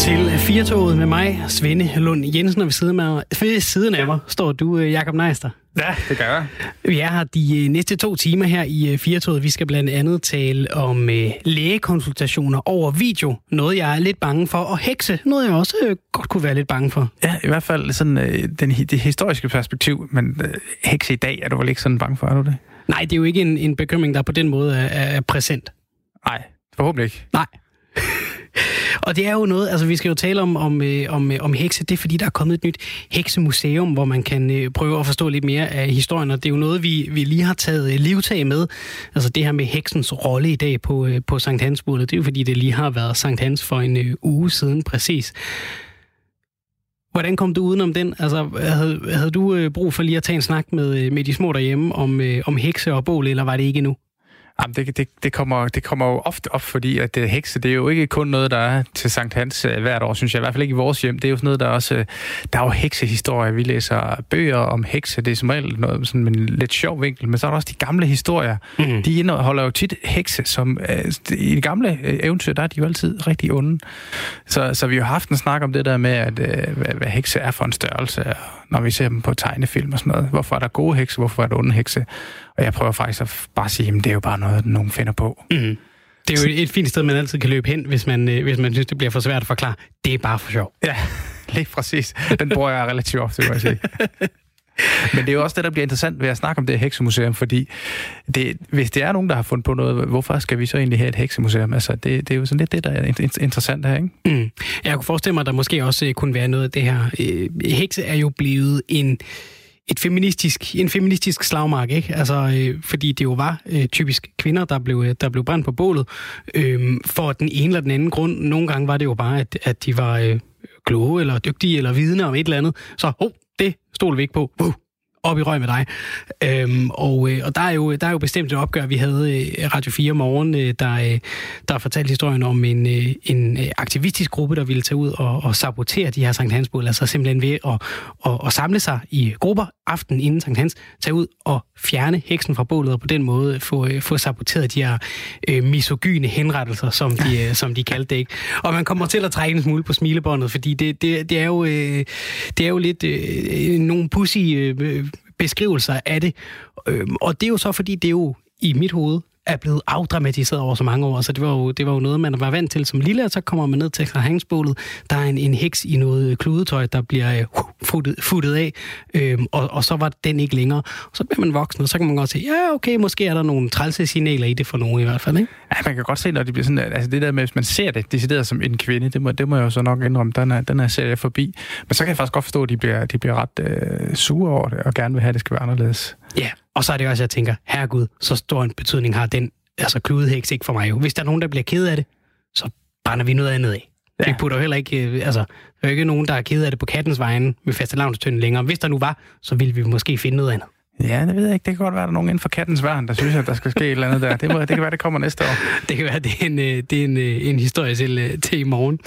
til Firtoget med mig, Svende Lund Jensen, og ved siden af mig, ved siden af mig står du, øh, Jakob Neister. Ja, det gør jeg. Vi er her de øh, næste to timer her i øh, Firtoget. Vi skal blandt andet tale om lægekonsultationer over video. Noget, jeg er lidt bange for. Og hekse, noget jeg også godt kunne være lidt bange for. Ja, i hvert fald sådan, den, det historiske perspektiv. Men hekse i dag er du vel ikke sådan bange for, er du det? Nej, det er jo ikke en, en bekymring, der på den måde er, er præsent. Nej, forhåbentlig ikke. Nej. Og det er jo noget, altså vi skal jo tale om, om, øh, om, øh, om hekse, det er fordi, der er kommet et nyt heksemuseum, hvor man kan øh, prøve at forstå lidt mere af historien, og det er jo noget, vi, vi lige har taget øh, livtag med. Altså det her med heksens rolle i dag på, på Sankt Hans det er jo fordi, det lige har været Sankt Hans for en uge siden præcis. Hvordan kom du udenom den? Altså, havde, havde du brug for lige at tage en snak med, med de små derhjemme om, om hekse og bål, eller var det ikke endnu? Jamen, det, det, det, kommer, det kommer jo ofte op, fordi at det, øh, hekse, det er jo ikke kun noget, der er til Sankt Hans uh, hvert år, synes jeg. I hvert fald ikke i vores hjem. Det er jo sådan noget, der også... Uh, der er jo heksehistorier. Vi læser bøger om hekse. Det er som regel noget sådan en lidt sjov vinkel. Men så er der også de gamle historier. Mm. De indeholder jo tit hekse, som... I de gamle eventyr, der er de jo altid rigtig onde. Så, så vi har haft en snak om det der med, at, hvad, hvad hekse er for en størrelse, når vi ser dem på tegnefilm og sådan noget. Hvorfor er der gode hekse? Hvorfor er der onde hekse? Og jeg prøver faktisk at bare sige, at det er jo bare noget, nogen finder på. Mm. Det er jo et fint sted, man altid kan løbe hen, hvis man, øh, hvis man synes, det bliver for svært at forklare. Det er bare for sjov. Ja, lige præcis. Den bruger jeg relativt ofte, må jeg sige. Men det er jo også det, der bliver interessant ved at snakke om det heksemuseum, fordi det, hvis det er nogen, der har fundet på noget, hvorfor skal vi så egentlig have et heksemuseum? Altså, det, det er jo sådan lidt det, der er interessant her, ikke? Mm. Jeg kunne forestille mig, at der måske også øh, kunne være noget af det her. Øh, hekse er jo blevet en et feministisk, en feministisk slagmark, ikke? Altså, øh, fordi det jo var øh, typisk kvinder, der blev, øh, der blev brændt på bålet, øh, for den ene eller den anden grund. Nogle gange var det jo bare, at, at de var øh, kloge eller dygtige eller vidne om et eller andet. Så, oh, det stod vi ikke på. Uh, op i røg med dig. Øhm, og, øh, og der er jo der er jo bestemt et opgør, vi havde øh, Radio 4 morgen, øh, der, øh, der fortalte historien om en, øh, en øh, aktivistisk gruppe, der ville tage ud og, og sabotere de her Sankt Hansbål, altså simpelthen ved at, og, og samle sig i grupper aften inden Sankt Hans, tage ud og fjerne heksen fra bålet, og på den måde få, øh, få saboteret de her øh, misogyne henrettelser, som de, øh, som de kaldte det. Ikke? Og man kommer til at trække en smule på smilebåndet, fordi det, det, det, er, jo, øh, det er jo lidt øh, nogle pussy øh, beskrivelser af det. Øh, og det er jo så, fordi det er jo i mit hoved er blevet afdramatiseret over så mange år. Så det var jo, det var jo noget, man var vant til som lille, og så kommer man ned til Krahangsbålet. Der er en, en heks i noget øh, kludetøj, der bliver uh, futtet, futtet af, øhm, og, og så var den ikke længere. Og så bliver man voksen, og så kan man godt se, ja, okay, måske er der nogle trælse signaler i det for nogen i hvert fald, ikke? Ja, man kan godt se, når det bliver sådan, altså det der med, hvis man ser det decideret som en kvinde, det må, det må jeg jo så nok indrømme, den er, den er serie forbi. Men så kan jeg faktisk godt forstå, at de bliver, de bliver ret øh, sure over det, og gerne vil have, at det skal være anderledes. Ja, og så er det også, jeg tænker, herregud, så stor en betydning har den altså kludehæks ikke for mig jo. Hvis der er nogen, der bliver ked af det, så brænder vi noget andet af. Ja. Vi putter heller ikke, øh, altså, der er jo ikke nogen, der er ked af det på kattens vejen med fastelavnstønden længere. Hvis der nu var, så ville vi måske finde noget andet. Ja, det ved jeg ikke. Det kan godt være, at der er nogen inden for kattens værn, der synes, at der skal ske et eller andet der. Det, må, det kan være, det kommer næste år. Det kan være, det er en, øh, det er en, øh, en historie til, øh, til i morgen.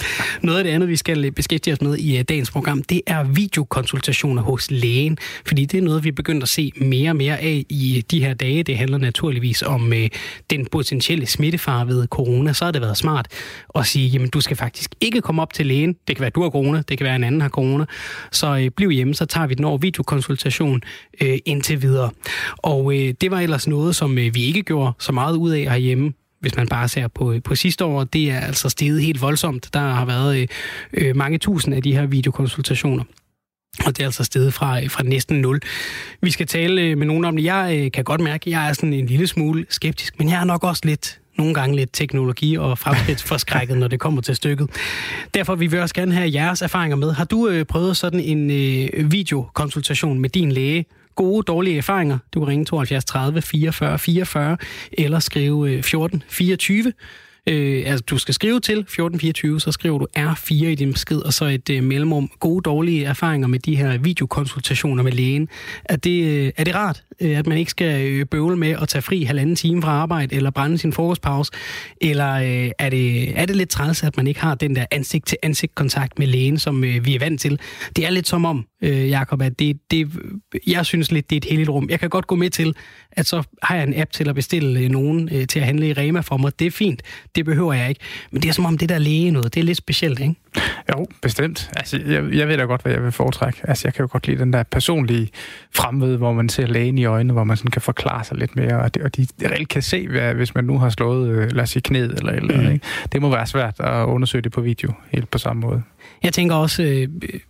Noget af det andet, vi skal beskæftige os med i dagens program, det er videokonsultationer hos lægen. Fordi det er noget, vi er begyndt at se mere og mere af i de her dage. Det handler naturligvis om den potentielle smittefare ved corona. Så har det været smart at sige, jamen du skal faktisk ikke komme op til lægen. Det kan være, at du har corona, det kan være, at en anden har corona. Så bliv hjemme, så tager vi den over videokonsultation indtil videre. Og øh, det var ellers noget, som øh, vi ikke gjorde så meget ud af herhjemme hvis man bare ser på, øh, på sidste år, det er altså steget helt voldsomt. Der har været øh, øh mange tusind af de her videokonsultationer. Og det er altså steget fra, øh, fra næsten 0. Vi skal tale med nogen om det. Jeg kan godt mærke, at jeg er sådan en lille smule skeptisk, men jeg er nok også lidt nogle gange lidt teknologi og fremskridtsforskrækket, når det kommer til stykket. Derfor vil vi også gerne have jeres erfaringer med. Har du øh, prøvet sådan en øh, videokonsultation med din læge? Gode, dårlige erfaringer? Du kan ringe 72 30 44 44 eller skrive øh, 14 24. Øh, altså, du skal skrive til 1424, så skriver du R4 i din besked, og så et øh, mellemrum. Gode, dårlige erfaringer med de her videokonsultationer med lægen. Er det, øh, er det rart, Øh, at man ikke skal øh, bøvle med at tage fri halvanden time fra arbejde, eller brænde sin frokostpause? Eller øh, er, det, er det lidt træls, at man ikke har den der ansigt-til-ansigt kontakt med lægen, som vi er vant til? Det er lidt som om, Jakob, Jacob, at det, det, jeg synes lidt, det er et heldigt rum. Jeg kan godt gå med til, at så har jeg en app til at bestille nogen til at handle i Rema for mig. Det er fint. Det behøver jeg ikke. Men det er som om det der læge noget, det er lidt specielt, ikke? Jo, bestemt. Altså, jeg, jeg ved da godt, hvad jeg vil foretrække. Altså, jeg kan jo godt lide den der personlige fremmøde, hvor man ser lægen i øjnene, hvor man sådan kan forklare sig lidt mere, og, det, og de reelt kan se, hvad, hvis man nu har slået, øh, lad os sige, knæet eller eller mm. ikke? Det må være svært at undersøge det på video, helt på samme måde. Jeg tænker også, øh,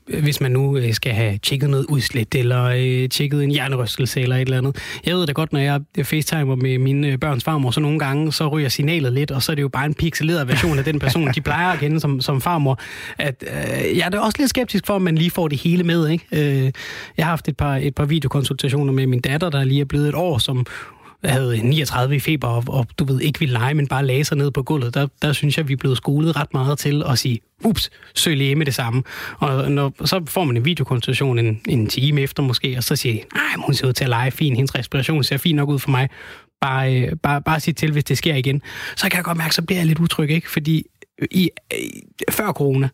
øh hvis man nu øh, skal have tjekket noget udslæt, eller øh, tjekket en hjernerystelse eller et eller andet. Jeg ved da godt, når jeg facetimer med mine øh, børns farmor, så nogle gange, så ryger signalet lidt, og så er det jo bare en pixeleret version af den person, de plejer at kende som, som farmor. At, øh, jeg er da også lidt skeptisk for, at man lige får det hele med. Ikke? Øh, jeg har haft et par, et par videokonsultationer med min datter, der lige er blevet et år, som havde 39 i feber, og, og du ved, ikke ville lege, men bare lagde sig ned på gulvet, der, der synes jeg, vi er blevet skolet ret meget til at sige, ups, søg læge med det samme. Og når, så får man en videokonsultation en, en time efter måske, og så siger nej, hun ser ud til at lege fin, hendes respiration ser fint nok ud for mig. Bare, øh, bare, bare sig til, hvis det sker igen. Så kan jeg godt mærke, så bliver jeg lidt utryg, ikke? Fordi i, før corona,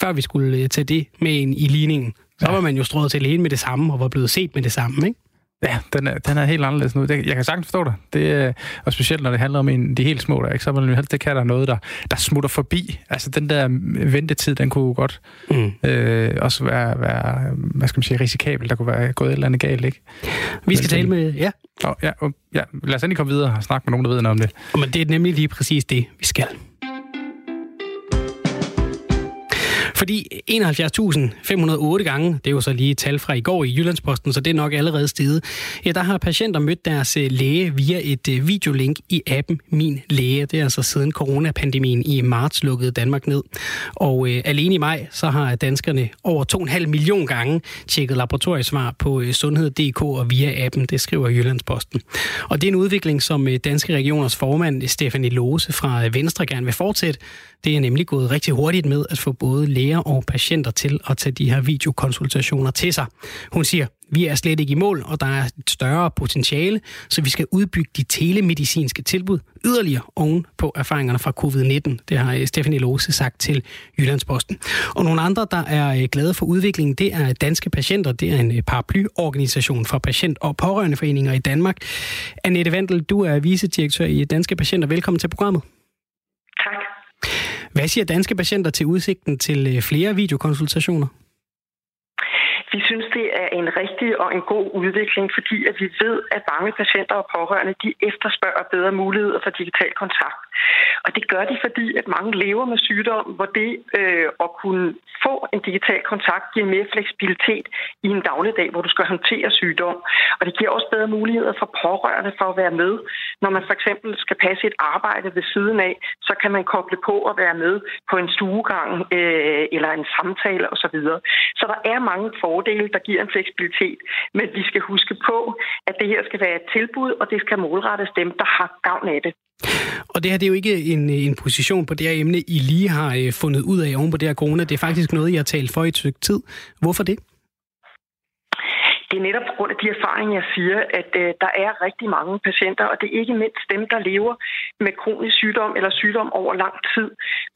før vi skulle øh, tage det med ind i ligningen, så var man jo strået til lægen med det samme, og var blevet set med det samme, ikke? Ja, den er, den er helt anderledes nu. Det, jeg kan sagtens forstå dig. Det, og specielt når det handler om en, de helt små, der, ikke? så man helst, det kan der noget, der, der smutter forbi. Altså den der ventetid, den kunne godt mm. øh, også være, være, hvad skal man sige, risikabel. Der kunne være gået et eller andet galt, ikke? Vi skal tale med, ja. Oh, ja, oh, ja. Lad os endelig komme videre og snakke med nogen, der ved noget om det. Men det er nemlig lige præcis det, vi skal. Fordi 71.508 gange, det er jo så lige tal fra i går i Jyllandsposten, så det er nok allerede steget, ja, der har patienter mødt deres øh, læge via et øh, videolink i appen Min Læge. Det er altså siden coronapandemien i marts lukkede Danmark ned. Og øh, alene i maj, så har danskerne over 2,5 million gange tjekket laboratoriesvar på øh, sundhed.dk og via appen, det skriver Jyllandsposten. Og det er en udvikling, som Danske Regioners formand Stefanie Lose fra Venstre gerne vil fortsætte. Det er nemlig gået rigtig hurtigt med at få både læger og patienter til at tage de her videokonsultationer til sig. Hun siger, vi er slet ikke i mål, og der er et større potentiale, så vi skal udbygge de telemedicinske tilbud yderligere oven på erfaringerne fra covid-19. Det har øh, Stephanie Lose sagt til Jyllandsposten. Og nogle andre, der er øh, glade for udviklingen, det er Danske Patienter. Det er en øh, paraplyorganisation for patient- og pårørendeforeninger i Danmark. Annette Vandel, du er vicedirektør i Danske Patienter. Velkommen til programmet. Tak. Hvad siger danske patienter til udsigten til øh, flere videokonsultationer? Vi synes, det er en rigtig og en god udvikling, fordi at vi ved, at mange patienter og pårørende de efterspørger bedre muligheder for digital kontakt. Og det gør de, fordi at mange lever med sygdom, hvor det øh, at kunne få en digital kontakt giver mere fleksibilitet i en dagligdag, hvor du skal håndtere sygdom. Og det giver også bedre muligheder for pårørende for at være med. Når man for eksempel skal passe et arbejde ved siden af, så kan man koble på og være med på en stuegang øh, eller en samtale osv. Så der er mange fordele, der giver en fleksibilitet. Men vi skal huske på, at det her skal være et tilbud, og det skal målrettes dem, der har gavn af det. Og det her det er jo ikke en, en position på det her emne, I lige har øh, fundet ud af oven på det her corona. Det er faktisk noget, I har talt for i et tid. Hvorfor det? Det er netop på grund af de erfaringer, jeg siger, at øh, der er rigtig mange patienter, og det er ikke mindst dem, der lever med kronisk sygdom eller sygdom over lang tid,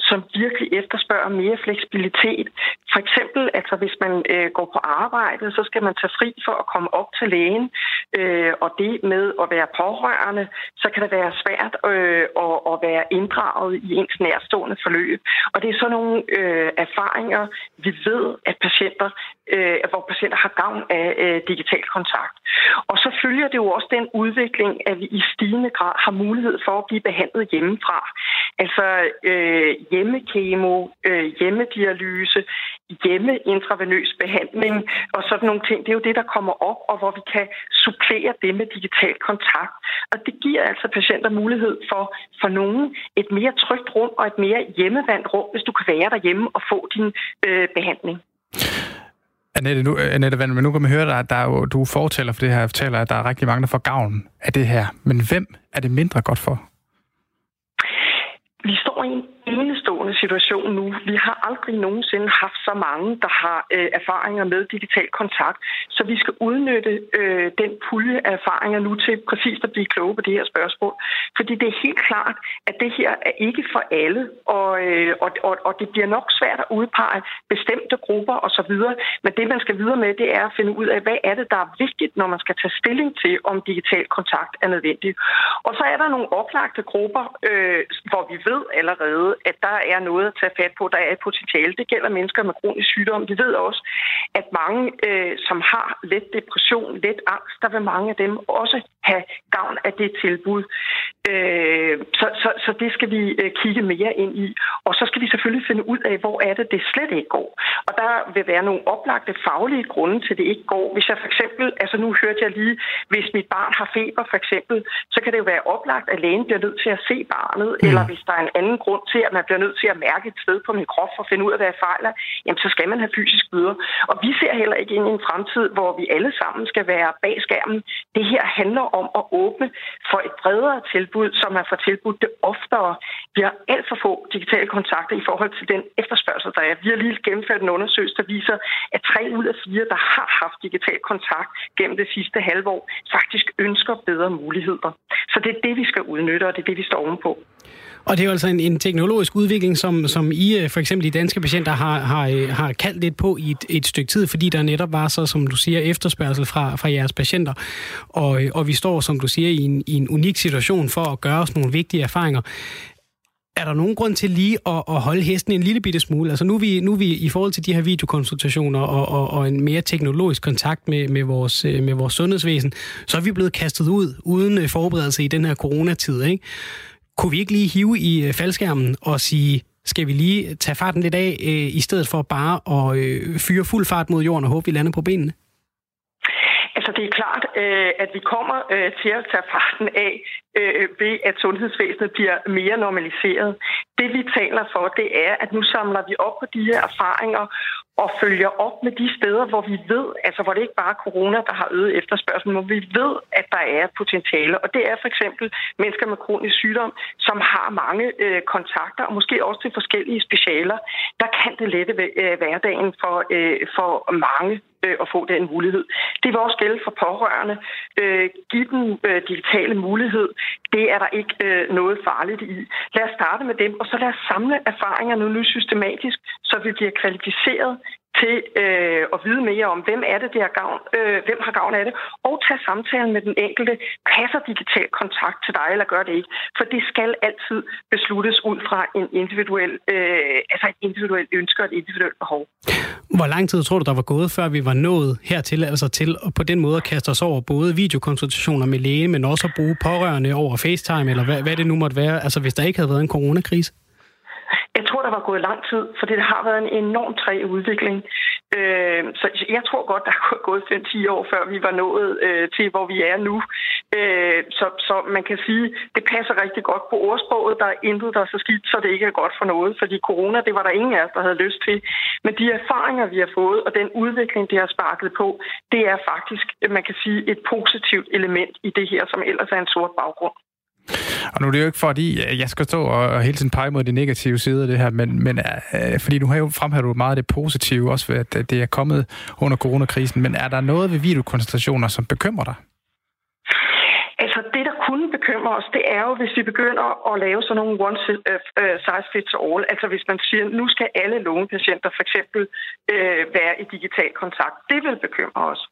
som virkelig efterspørger mere fleksibilitet. For eksempel, altså hvis man øh, går på arbejde, så skal man tage fri for at komme op til lægen, øh, og det med at være pårørende, så kan det være svært øh, at, at være inddraget i ens nærstående forløb. Og det er sådan nogle øh, erfaringer, vi ved, at patienter, øh, hvor patienter har gavn af øh, digital kontakt. Og så følger det jo også den udvikling, at vi i stigende grad har mulighed for at blive behandlet hjemmefra. Altså øh, hjemmekemo, øh, hjemmedialyse, hjemmeintravenøs behandling og sådan nogle ting. Det er jo det, der kommer op, og hvor vi kan supplere det med digital kontakt. Og det giver altså patienter mulighed for, for nogen et mere trygt rum og et mere hjemmevandt rum, hvis du kan være derhjemme og få din øh, behandling. Annette, nu, Annette men nu kan man høre, at der er jo, du fortæller for det her, fortæller, at der er rigtig mange, der får gavn af det her. Men hvem er det mindre godt for? Vi står i en enestående situation nu. Vi har aldrig nogensinde haft så mange, der har øh, erfaringer med digital kontakt. Så vi skal udnytte øh, den pulje af erfaringer nu til præcis at blive kloge på det her spørgsmål. Fordi det er helt klart, at det her er ikke for alle, og, øh, og, og, og det bliver nok svært at udpege bestemte grupper osv. Men det, man skal videre med, det er at finde ud af, hvad er det, der er vigtigt, når man skal tage stilling til, om digital kontakt er nødvendig. Og så er der nogle oplagte grupper, øh, hvor vi ved, ved allerede, at der er noget at tage fat på, der er et potentiale. Det gælder mennesker med kronisk sygdom. Vi ved også, at mange, øh, som har let depression, let angst, der vil mange af dem også have gavn af det tilbud. Øh, så, så, så det skal vi øh, kigge mere ind i. Og så skal vi selvfølgelig finde ud af, hvor er det, det slet ikke går. Og der vil være nogle oplagte faglige grunde til, at det ikke går. Hvis jeg for eksempel, altså nu hørte jeg lige, hvis mit barn har feber for eksempel, så kan det jo være oplagt, at lægen bliver nødt til at se barnet, mm. eller hvis der er en anden grund til, at man bliver nødt til at mærke et sted på min krop for at finde ud af, hvad jeg fejler, jamen så skal man have fysisk bøder. Og vi ser heller ikke ind i en fremtid, hvor vi alle sammen skal være bag skærmen. Det her handler om at åbne for et bredere tilbud, som man får tilbudt det oftere. Vi har alt for få digitale kontakter i forhold til den efterspørgsel, der er. Vi har lige gennemført en undersøgelse, der viser, at tre ud af fire, der har haft digital kontakt gennem det sidste halve år, faktisk ønsker bedre muligheder. Så det er det, vi skal udnytte, og det er det, vi står ovenpå. Og det er jo altså en, en teknologisk udvikling, som, som I, øh, for eksempel i danske patienter, har, har, øh, har kaldt lidt på i et, et stykke tid, fordi der netop var så, som du siger, efterspørgsel fra, fra jeres patienter. Og, øh, og vi står, som du siger, i en, i en unik situation for at gøre os nogle vigtige erfaringer. Er der nogen grund til lige at, at holde hesten en lille bitte smule? Altså nu er, vi, nu er vi i forhold til de her videokonsultationer og, og, og en mere teknologisk kontakt med, med, vores, øh, med vores sundhedsvæsen, så er vi blevet kastet ud uden øh, forberedelse i den her coronatid. Ikke? Kunne vi ikke lige hive i øh, faldskærmen og sige, skal vi lige tage farten lidt af, øh, i stedet for bare at øh, fyre fuld fart mod jorden og håbe, vi lander på benene? Altså det er klart, øh, at vi kommer øh, til at tage farten af øh, ved, at sundhedsvæsenet bliver mere normaliseret. Det vi taler for, det er, at nu samler vi op på de her erfaringer og følger op med de steder, hvor vi ved, altså hvor det ikke bare er corona, der har øget efterspørgsel, men vi ved, at der er potentiale. Og det er for eksempel mennesker med kronisk sygdom, som har mange øh, kontakter, og måske også til forskellige specialer. Der kan det lette øh, hverdagen for, øh, for mange øh, at få den mulighed. Det vil også gælde for pårørende. Giv dem digitale mulighed. Det er der ikke noget farligt i. Lad os starte med dem, og så lad os samle erfaringerne nu systematisk, så vi bliver kvalificeret til øh, at vide mere om, hvem er det, der har gavn, øh, hvem har gavn af det, og tage samtalen med den enkelte. Passer digital kontakt til dig, eller gør det ikke? For det skal altid besluttes ud fra en individuel, øh, altså et individuelt ønske og et individuelt behov. Hvor lang tid tror du, der var gået, før vi var nået hertil, altså til at på den måde at kaste os over både videokonsultationer med læge, men også at bruge pårørende over FaceTime, eller hvad, hvad det nu måtte være, altså hvis der ikke havde været en coronakrise? Jeg tror, der var gået lang tid, for det har været en enorm træ udvikling. Øh, så jeg tror godt, der er gået 5-10 år, før vi var nået øh, til, hvor vi er nu. Øh, så, så man kan sige, det passer rigtig godt på ordsproget. Der er intet, der er så skidt, så det ikke er godt for noget. Fordi corona, det var der ingen af os, der havde lyst til. Men de erfaringer, vi har fået, og den udvikling, det har sparket på, det er faktisk, man kan sige, et positivt element i det her, som ellers er en sort baggrund. Og nu er det jo ikke fordi, øh, jeg skal stå og hele tiden pege mod de negative sider af det her, men, men øh, øh fordi nu har jo fremhævet du meget det positive, også ved at øh, det er kommet under coronakrisen, men er der noget ved videokoncentrationer, som bekymrer dig? Altså os, det er jo, hvis vi begynder at lave sådan nogle one øh, øh, size fits all. Altså hvis man siger, nu skal alle lungepatienter for eksempel øh, være i digital kontakt. Det vil bekymre os.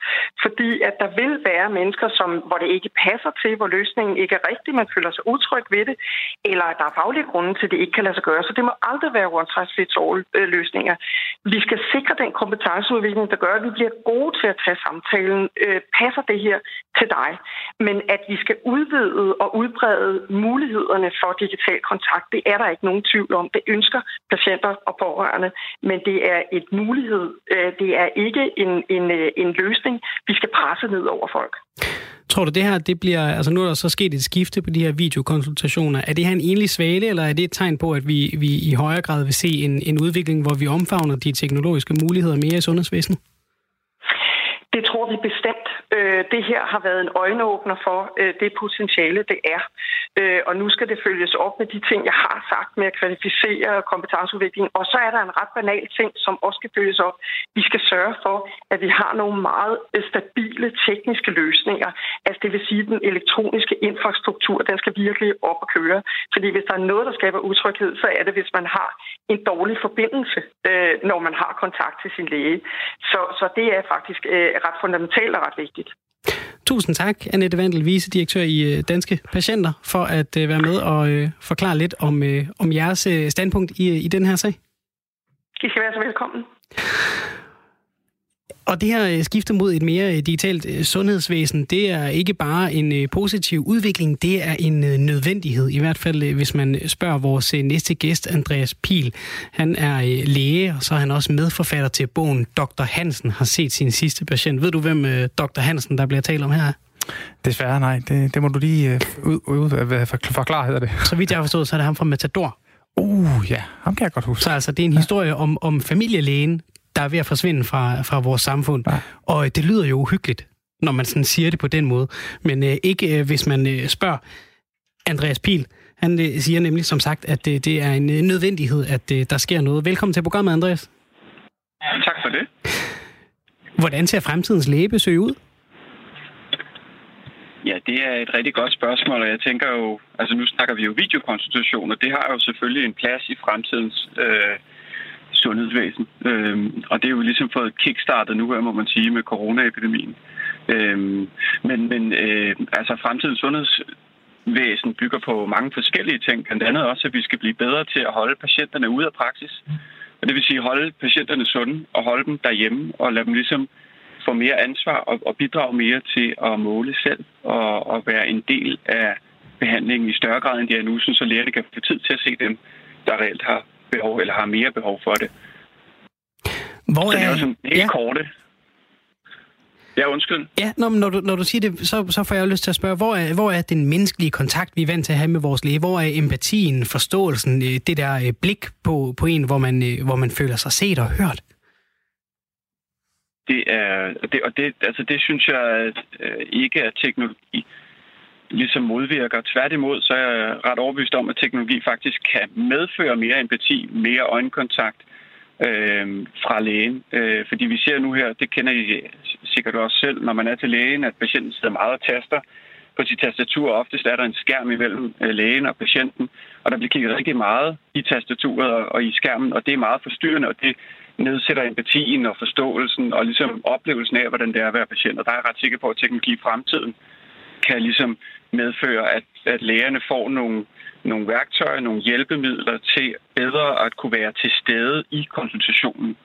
Fordi at der vil være mennesker, som, hvor det ikke passer til, hvor løsningen ikke er rigtig, man føler sig utryg ved det, eller at der er faglige grunde til, at det ikke kan lade sig gøre. Så det må aldrig være one size fits all øh, løsninger. Vi skal sikre den kompetenceudvikling, der gør, at vi bliver gode til at tage samtalen. Øh, passer det her til dig? Men at vi skal udvide og udbrede mulighederne for digital kontakt, det er der ikke nogen tvivl om. Det ønsker patienter og pårørende, men det er et mulighed. Øh, det er ikke en, en, øh, en løsning, vi skal presse ned over folk. Tror du, det her, det bliver, altså nu er der så sket et skifte på de her videokonsultationer. Er det her en enlig svale, eller er det et tegn på, at vi, vi i højere grad vil se en, en udvikling, hvor vi omfavner de teknologiske muligheder mere i sundhedsvæsenet? Det tror vi bestemt. Øh, det her har været en øjenåbner for øh, det potentiale, det er. Øh, og nu skal det følges op med de ting, jeg har sagt med at kvalificere kompetenceudvikling. Og så er der en ret banal ting, som også skal følges op. Vi skal sørge for, at vi har nogle meget stabile tekniske løsninger. Altså det vil sige, at den elektroniske infrastruktur, den skal virkelig op og køre. Fordi hvis der er noget, der skaber utryghed, så er det, hvis man har en dårlig forbindelse, når man har kontakt til sin læge. Så, så det er faktisk ret fundamentalt og ret vigtigt. Tusind tak, Annette Vandel, vicedirektør i Danske Patienter, for at være med og øh, forklare lidt om, øh, om jeres standpunkt i, i den her sag. I skal være så velkommen. Og det her øh, skifte mod et mere øh, digitalt øh, sundhedsvæsen, det er ikke bare en positiv udvikling, det er en nødvendighed. I hvert fald, hvis man spørger vores næste gæst, Andreas Pil. Han er læge, og så er han også medforfatter til bogen Dr. Hansen har set sin sidste patient. Ved du, hvem Dr. Hansen, der bliver talt om her? Desværre nej. Det, det må du lige ud, ud, forklare, hedder det. Så vidt jeg har forstået, så er det ham fra Matador. Uh, ja, ham kan jeg godt huske. Så altså, det er en historie om, om familielægen, der er ved at forsvinde fra, fra vores samfund. Ja. Og øh, det lyder jo uhyggeligt, når man sådan siger det på den måde. Men øh, ikke øh, hvis man øh, spørger Andreas Pil. Han øh, siger nemlig som sagt, at øh, det er en øh, nødvendighed, at øh, der sker noget. Velkommen til programmet, Andreas. Tak for det. Hvordan ser fremtidens lægebesøg ud? Ja, det er et rigtig godt spørgsmål, og jeg tænker jo, altså nu snakker vi jo videokonstitution, og det har jo selvfølgelig en plads i fremtidens øh, sundhedsvæsen. Øhm, og det er jo ligesom fået kickstartet nu her, må man sige, med coronaepidemien. Øhm, men men øh, altså fremtidens sundhedsvæsen bygger på mange forskellige ting, blandt andet også, at vi skal blive bedre til at holde patienterne ude af praksis. Og det vil sige holde patienterne sunde og holde dem derhjemme og lade dem ligesom få mere ansvar og, og bidrage mere til at måle selv og, og være en del af behandlingen i større grad, end de er nu, så lægerne kan få tid til at se dem, der reelt har behov eller har mere behov for det. Hvor så det er jo sådan helt ja. korte. Ja, undskyld. Ja, når, når, du, når du siger det, så, så får jeg lyst til at spørge, hvor er, hvor er den menneskelige kontakt, vi er vant til at have med vores læge? Hvor er empatien, forståelsen, øh, det der øh, blik på, på en, hvor man, øh, hvor man føler sig set og hørt? Det er, det, og det, altså det synes jeg ikke er teknologi ligesom modvirker. Tværtimod så er jeg ret overbevist om, at teknologi faktisk kan medføre mere empati, mere øjenkontakt øh, fra lægen. Øh, fordi vi ser nu her, det kender I sikkert også selv, når man er til lægen, at patienten sidder meget og taster på sit tastatur. Oftest er der en skærm imellem øh, lægen og patienten, og der bliver kigget rigtig meget i tastaturet og, og i skærmen, og det er meget forstyrrende, og det nedsætter empatien og forståelsen og ligesom oplevelsen af, hvordan det er at være patient. Og der er jeg ret sikker på, at teknologi i fremtiden kan ligesom medføre, at, at lægerne får nogle, nogle værktøjer, nogle hjælpemidler til bedre at kunne være til stede i konsultationen.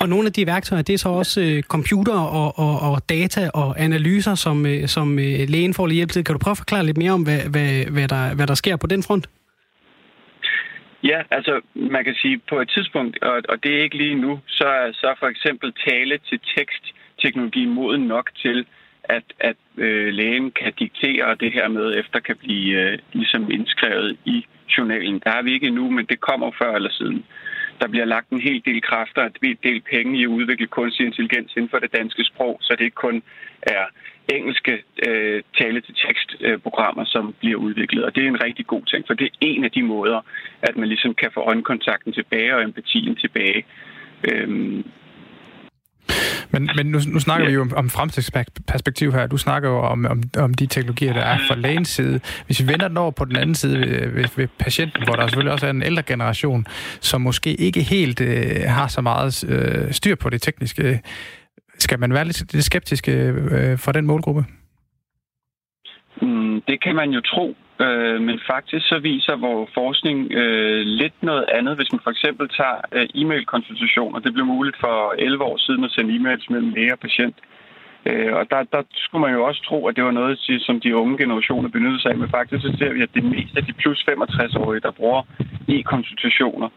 Og nogle af de værktøjer, det er så også øh, computer og, og, og data og analyser, som, øh, som øh, lægen får lidt hjælp til. Kan du prøve at forklare lidt mere om, hvad, hvad, hvad, der, hvad der sker på den front? Ja, altså man kan sige på et tidspunkt, og, og det er ikke lige nu, så er så for eksempel tale til tekst teknologi moden nok til, at, at øh, lægen kan diktere det her med, efter kan blive øh, ligesom indskrevet i journalen. Der er vi ikke endnu, men det kommer før eller siden. Der bliver lagt en hel del kræfter, en del penge i at udvikle kunstig intelligens inden for det danske sprog, så det ikke kun er engelske øh, tale-til-tekst-programmer, øh, som bliver udviklet. Og det er en rigtig god ting, for det er en af de måder, at man ligesom kan få øjenkontakten tilbage og empatien tilbage. Øhm, men, men nu, nu snakker ja. vi jo om, om fremtidsperspektiv her. Du snakker jo om, om, om de teknologier, der er fra lægens side. Hvis vi vender den over på den anden side ved, ved, ved patienten, hvor der selvfølgelig også er en ældre generation, som måske ikke helt øh, har så meget øh, styr på det tekniske, skal man være lidt, lidt skeptisk øh, for den målgruppe? Mm, det kan man jo tro, øh, men faktisk så viser vores forskning øh, lidt noget andet. Hvis man for eksempel tager øh, e-mail-konsultationer, det blev muligt for 11 år siden at sende e-mails mellem læge og patient. Øh, og der, der skulle man jo også tro, at det var noget, som de unge generationer benyttede sig af, men faktisk så ser vi, at det mest af de plus 65-årige, der bruger e-konsultationer,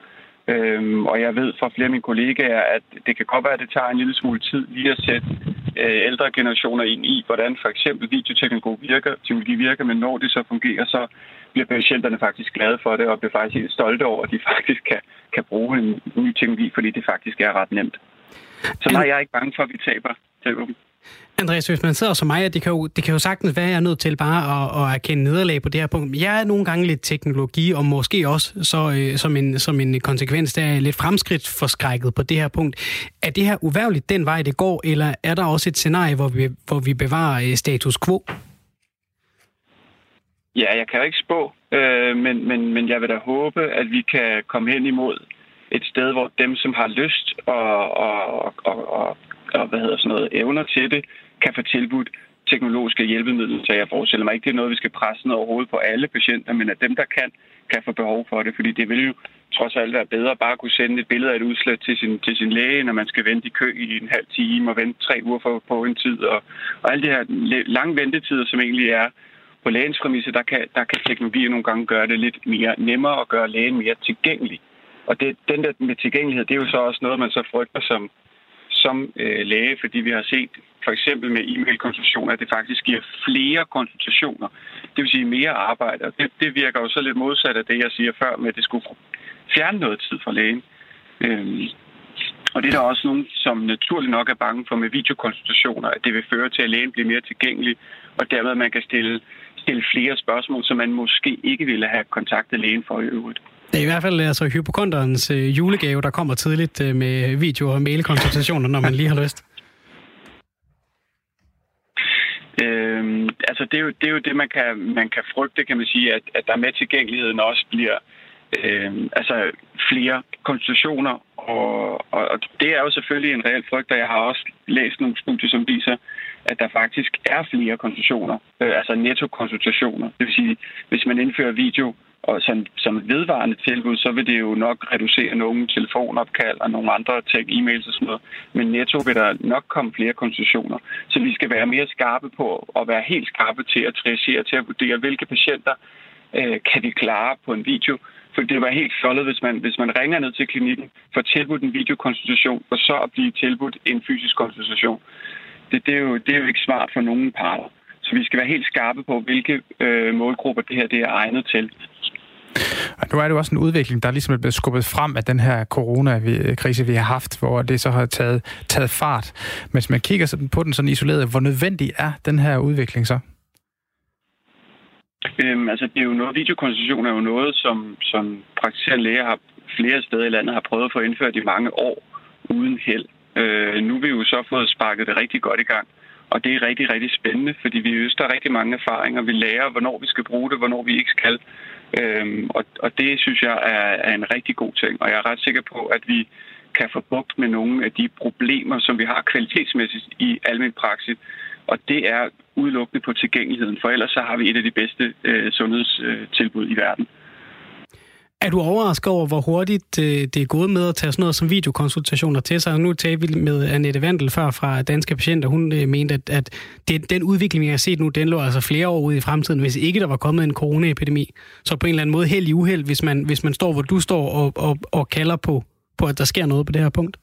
Øhm, og jeg ved fra flere af mine kollegaer, at det kan godt være, at det tager en lille smule tid lige at sætte øh, ældre generationer ind i, hvordan for eksempel videoteknologi virker, teknologi virker, men når det så fungerer, så bliver patienterne faktisk glade for det, og bliver faktisk helt stolte over, at de faktisk kan, kan bruge en ny teknologi, fordi det faktisk er ret nemt. Så nej, jeg er ikke bange for, at vi taber, taber dem. Andreas, hvis man sidder som mig, det kan jo, det kan jo sagtens være, at jeg er nødt til bare at, at erkende nederlag på det her punkt. Jeg er nogle gange lidt teknologi, og måske også så, øh, som, en, som en konsekvens, der er lidt fremskridt forskrækket på det her punkt. Er det her uværligt den vej, det går, eller er der også et scenarie, hvor vi, hvor vi bevarer øh, status quo? Ja, jeg kan jo ikke spå, øh, men, men, men jeg vil da håbe, at vi kan komme hen imod et sted, hvor dem, som har lyst og, og, og, og, og hvad hedder sådan noget, evner til det, kan få tilbudt teknologiske hjælpemidler. Så jeg forestiller mig ikke, det er noget, vi skal presse ned overhovedet på alle patienter, men at dem, der kan, kan få behov for det. Fordi det vil jo trods alt være bedre bare at kunne sende et billede af et udslæt til sin, til sin læge, når man skal vente i kø i en halv time og vente tre uger for, på en tid. Og, og alle de her lange ventetider, som egentlig er på lægens præmisse, der kan, der kan teknologi nogle gange gøre det lidt mere nemmere og gøre lægen mere tilgængelig. Og det, den der med tilgængelighed, det er jo så også noget, man så frygter som, som øh, læge, fordi vi har set for eksempel med e-mail-konsultationer, at det faktisk giver flere konsultationer. Det vil sige mere arbejde. Og det, det virker jo så lidt modsat af det, jeg siger før, med at det skulle fjerne noget tid fra lægen. Øhm, og det er der også nogen, som naturligt nok er bange for med videokonsultationer, at det vil føre til, at lægen bliver mere tilgængelig, og dermed man kan stille, stille flere spørgsmål, som man måske ikke ville have kontaktet lægen for i øvrigt. Det er i hvert fald altså hypokonterens øh, julegave, der kommer tidligt øh, med video- og mailkonsultationer, når man lige har lyst. Øhm, altså det er, jo, det er jo det, man kan, man kan frygte, kan man sige, at, at der med tilgængeligheden også bliver øh, altså flere konsultationer, og, og, og det er jo selvfølgelig en reel frygt, og jeg har også læst nogle studier, som viser, at der faktisk er flere konsultationer, øh, altså netto-konsultationer. Det vil sige, hvis man indfører video og som, som vedvarende tilbud, så vil det jo nok reducere nogle telefonopkald og nogle andre ting, e-mails og sådan noget. Men netto vil der nok komme flere konsultationer. Så vi skal være mere skarpe på at være helt skarpe til at triagere, til at vurdere, hvilke patienter øh, kan vi klare på en video. For det var helt fjollet, hvis man, hvis man ringer ned til klinikken, får tilbudt en videokonsultation, og så at blive tilbudt en fysisk konsultation. Det, det, er jo, det er jo ikke smart for nogen parter. Så vi skal være helt skarpe på, hvilke øh, målgrupper det her det er egnet til. Og nu er det jo også en udvikling, der ligesom er blevet skubbet frem af den her coronakrise, vi har haft, hvor det så har taget, taget fart. Men hvis man kigger sådan på den sådan isoleret, hvor nødvendig er den her udvikling så? Øhm, altså, det er jo noget, videokonstitution er jo noget, som, som praktiserende læger har flere steder i landet har prøvet at få indført i mange år uden held. Øh, nu har vi jo så fået sparket det rigtig godt i gang. Og det er rigtig, rigtig spændende, fordi vi øster rigtig mange erfaringer. Vi lærer, hvornår vi skal bruge det, hvornår vi ikke skal. Øhm, og, og det synes jeg er, er en rigtig god ting. Og jeg er ret sikker på, at vi kan få bugt med nogle af de problemer, som vi har kvalitetsmæssigt i almindelig praksis. Og det er udelukkende på tilgængeligheden, for ellers så har vi et af de bedste øh, sundhedstilbud i verden. Er du overrasket over, hvor hurtigt øh, det er gået med at tage sådan noget som videokonsultationer til sig? Nu talte vi med Annette Vandel før fra Danske Patienter. Hun øh, mente, at, at det, den udvikling, vi har set nu, den lå altså flere år ude i fremtiden, hvis ikke der var kommet en coronaepidemi. Så på en eller anden måde held i uheld, hvis man, hvis man står, hvor du står og, og, og kalder på, på, at der sker noget på det her punkt.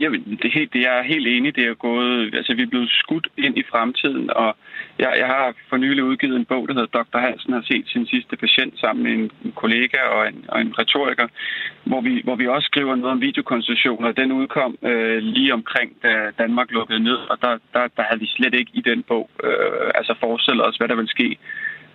Jamen, det, er helt, det er helt enig. Det er gået, altså, vi er blevet skudt ind i fremtiden, og jeg, jeg har for nylig udgivet en bog, der hedder Dr. Hansen har set sin sidste patient sammen med en, en kollega og en, og en retoriker, hvor vi, hvor vi også skriver noget om videokonsultationer. Den udkom øh, lige omkring, da Danmark lukkede ned, og der, der, der havde vi slet ikke i den bog øh, altså forestillet os, hvad der ville ske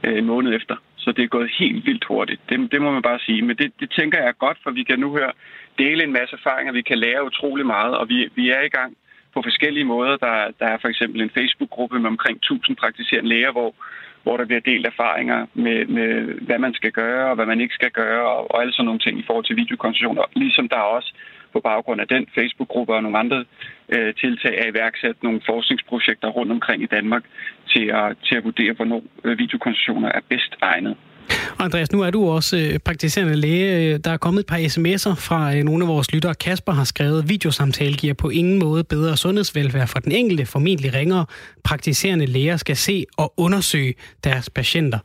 øh, en måned efter. Så det er gået helt vildt hurtigt. Det, det må man bare sige. Men det, det tænker jeg er godt, for vi kan nu høre dele en masse erfaringer. Vi kan lære utrolig meget, og vi, vi er i gang på forskellige måder. Der, der er for eksempel en Facebook-gruppe med omkring 1000 praktiserende læger, hvor, hvor der bliver delt erfaringer med, med, hvad man skal gøre og hvad man ikke skal gøre, og, og alle sådan nogle ting i forhold til videokonsultationer. Ligesom der også på baggrund af den Facebook-gruppe og nogle andre øh, tiltag er iværksat nogle forskningsprojekter rundt omkring i Danmark til at, til at vurdere, hvornår øh, videokonsultationer er bedst egnet. Andreas, nu er du også øh, praktiserende læge. Der er kommet et par sms'er fra øh, nogle af vores lyttere. Kasper har skrevet, videosamtale giver på ingen måde bedre sundhedsvelfærd for den enkelte, formentlig ringere. Praktiserende læger skal se og undersøge deres patienter.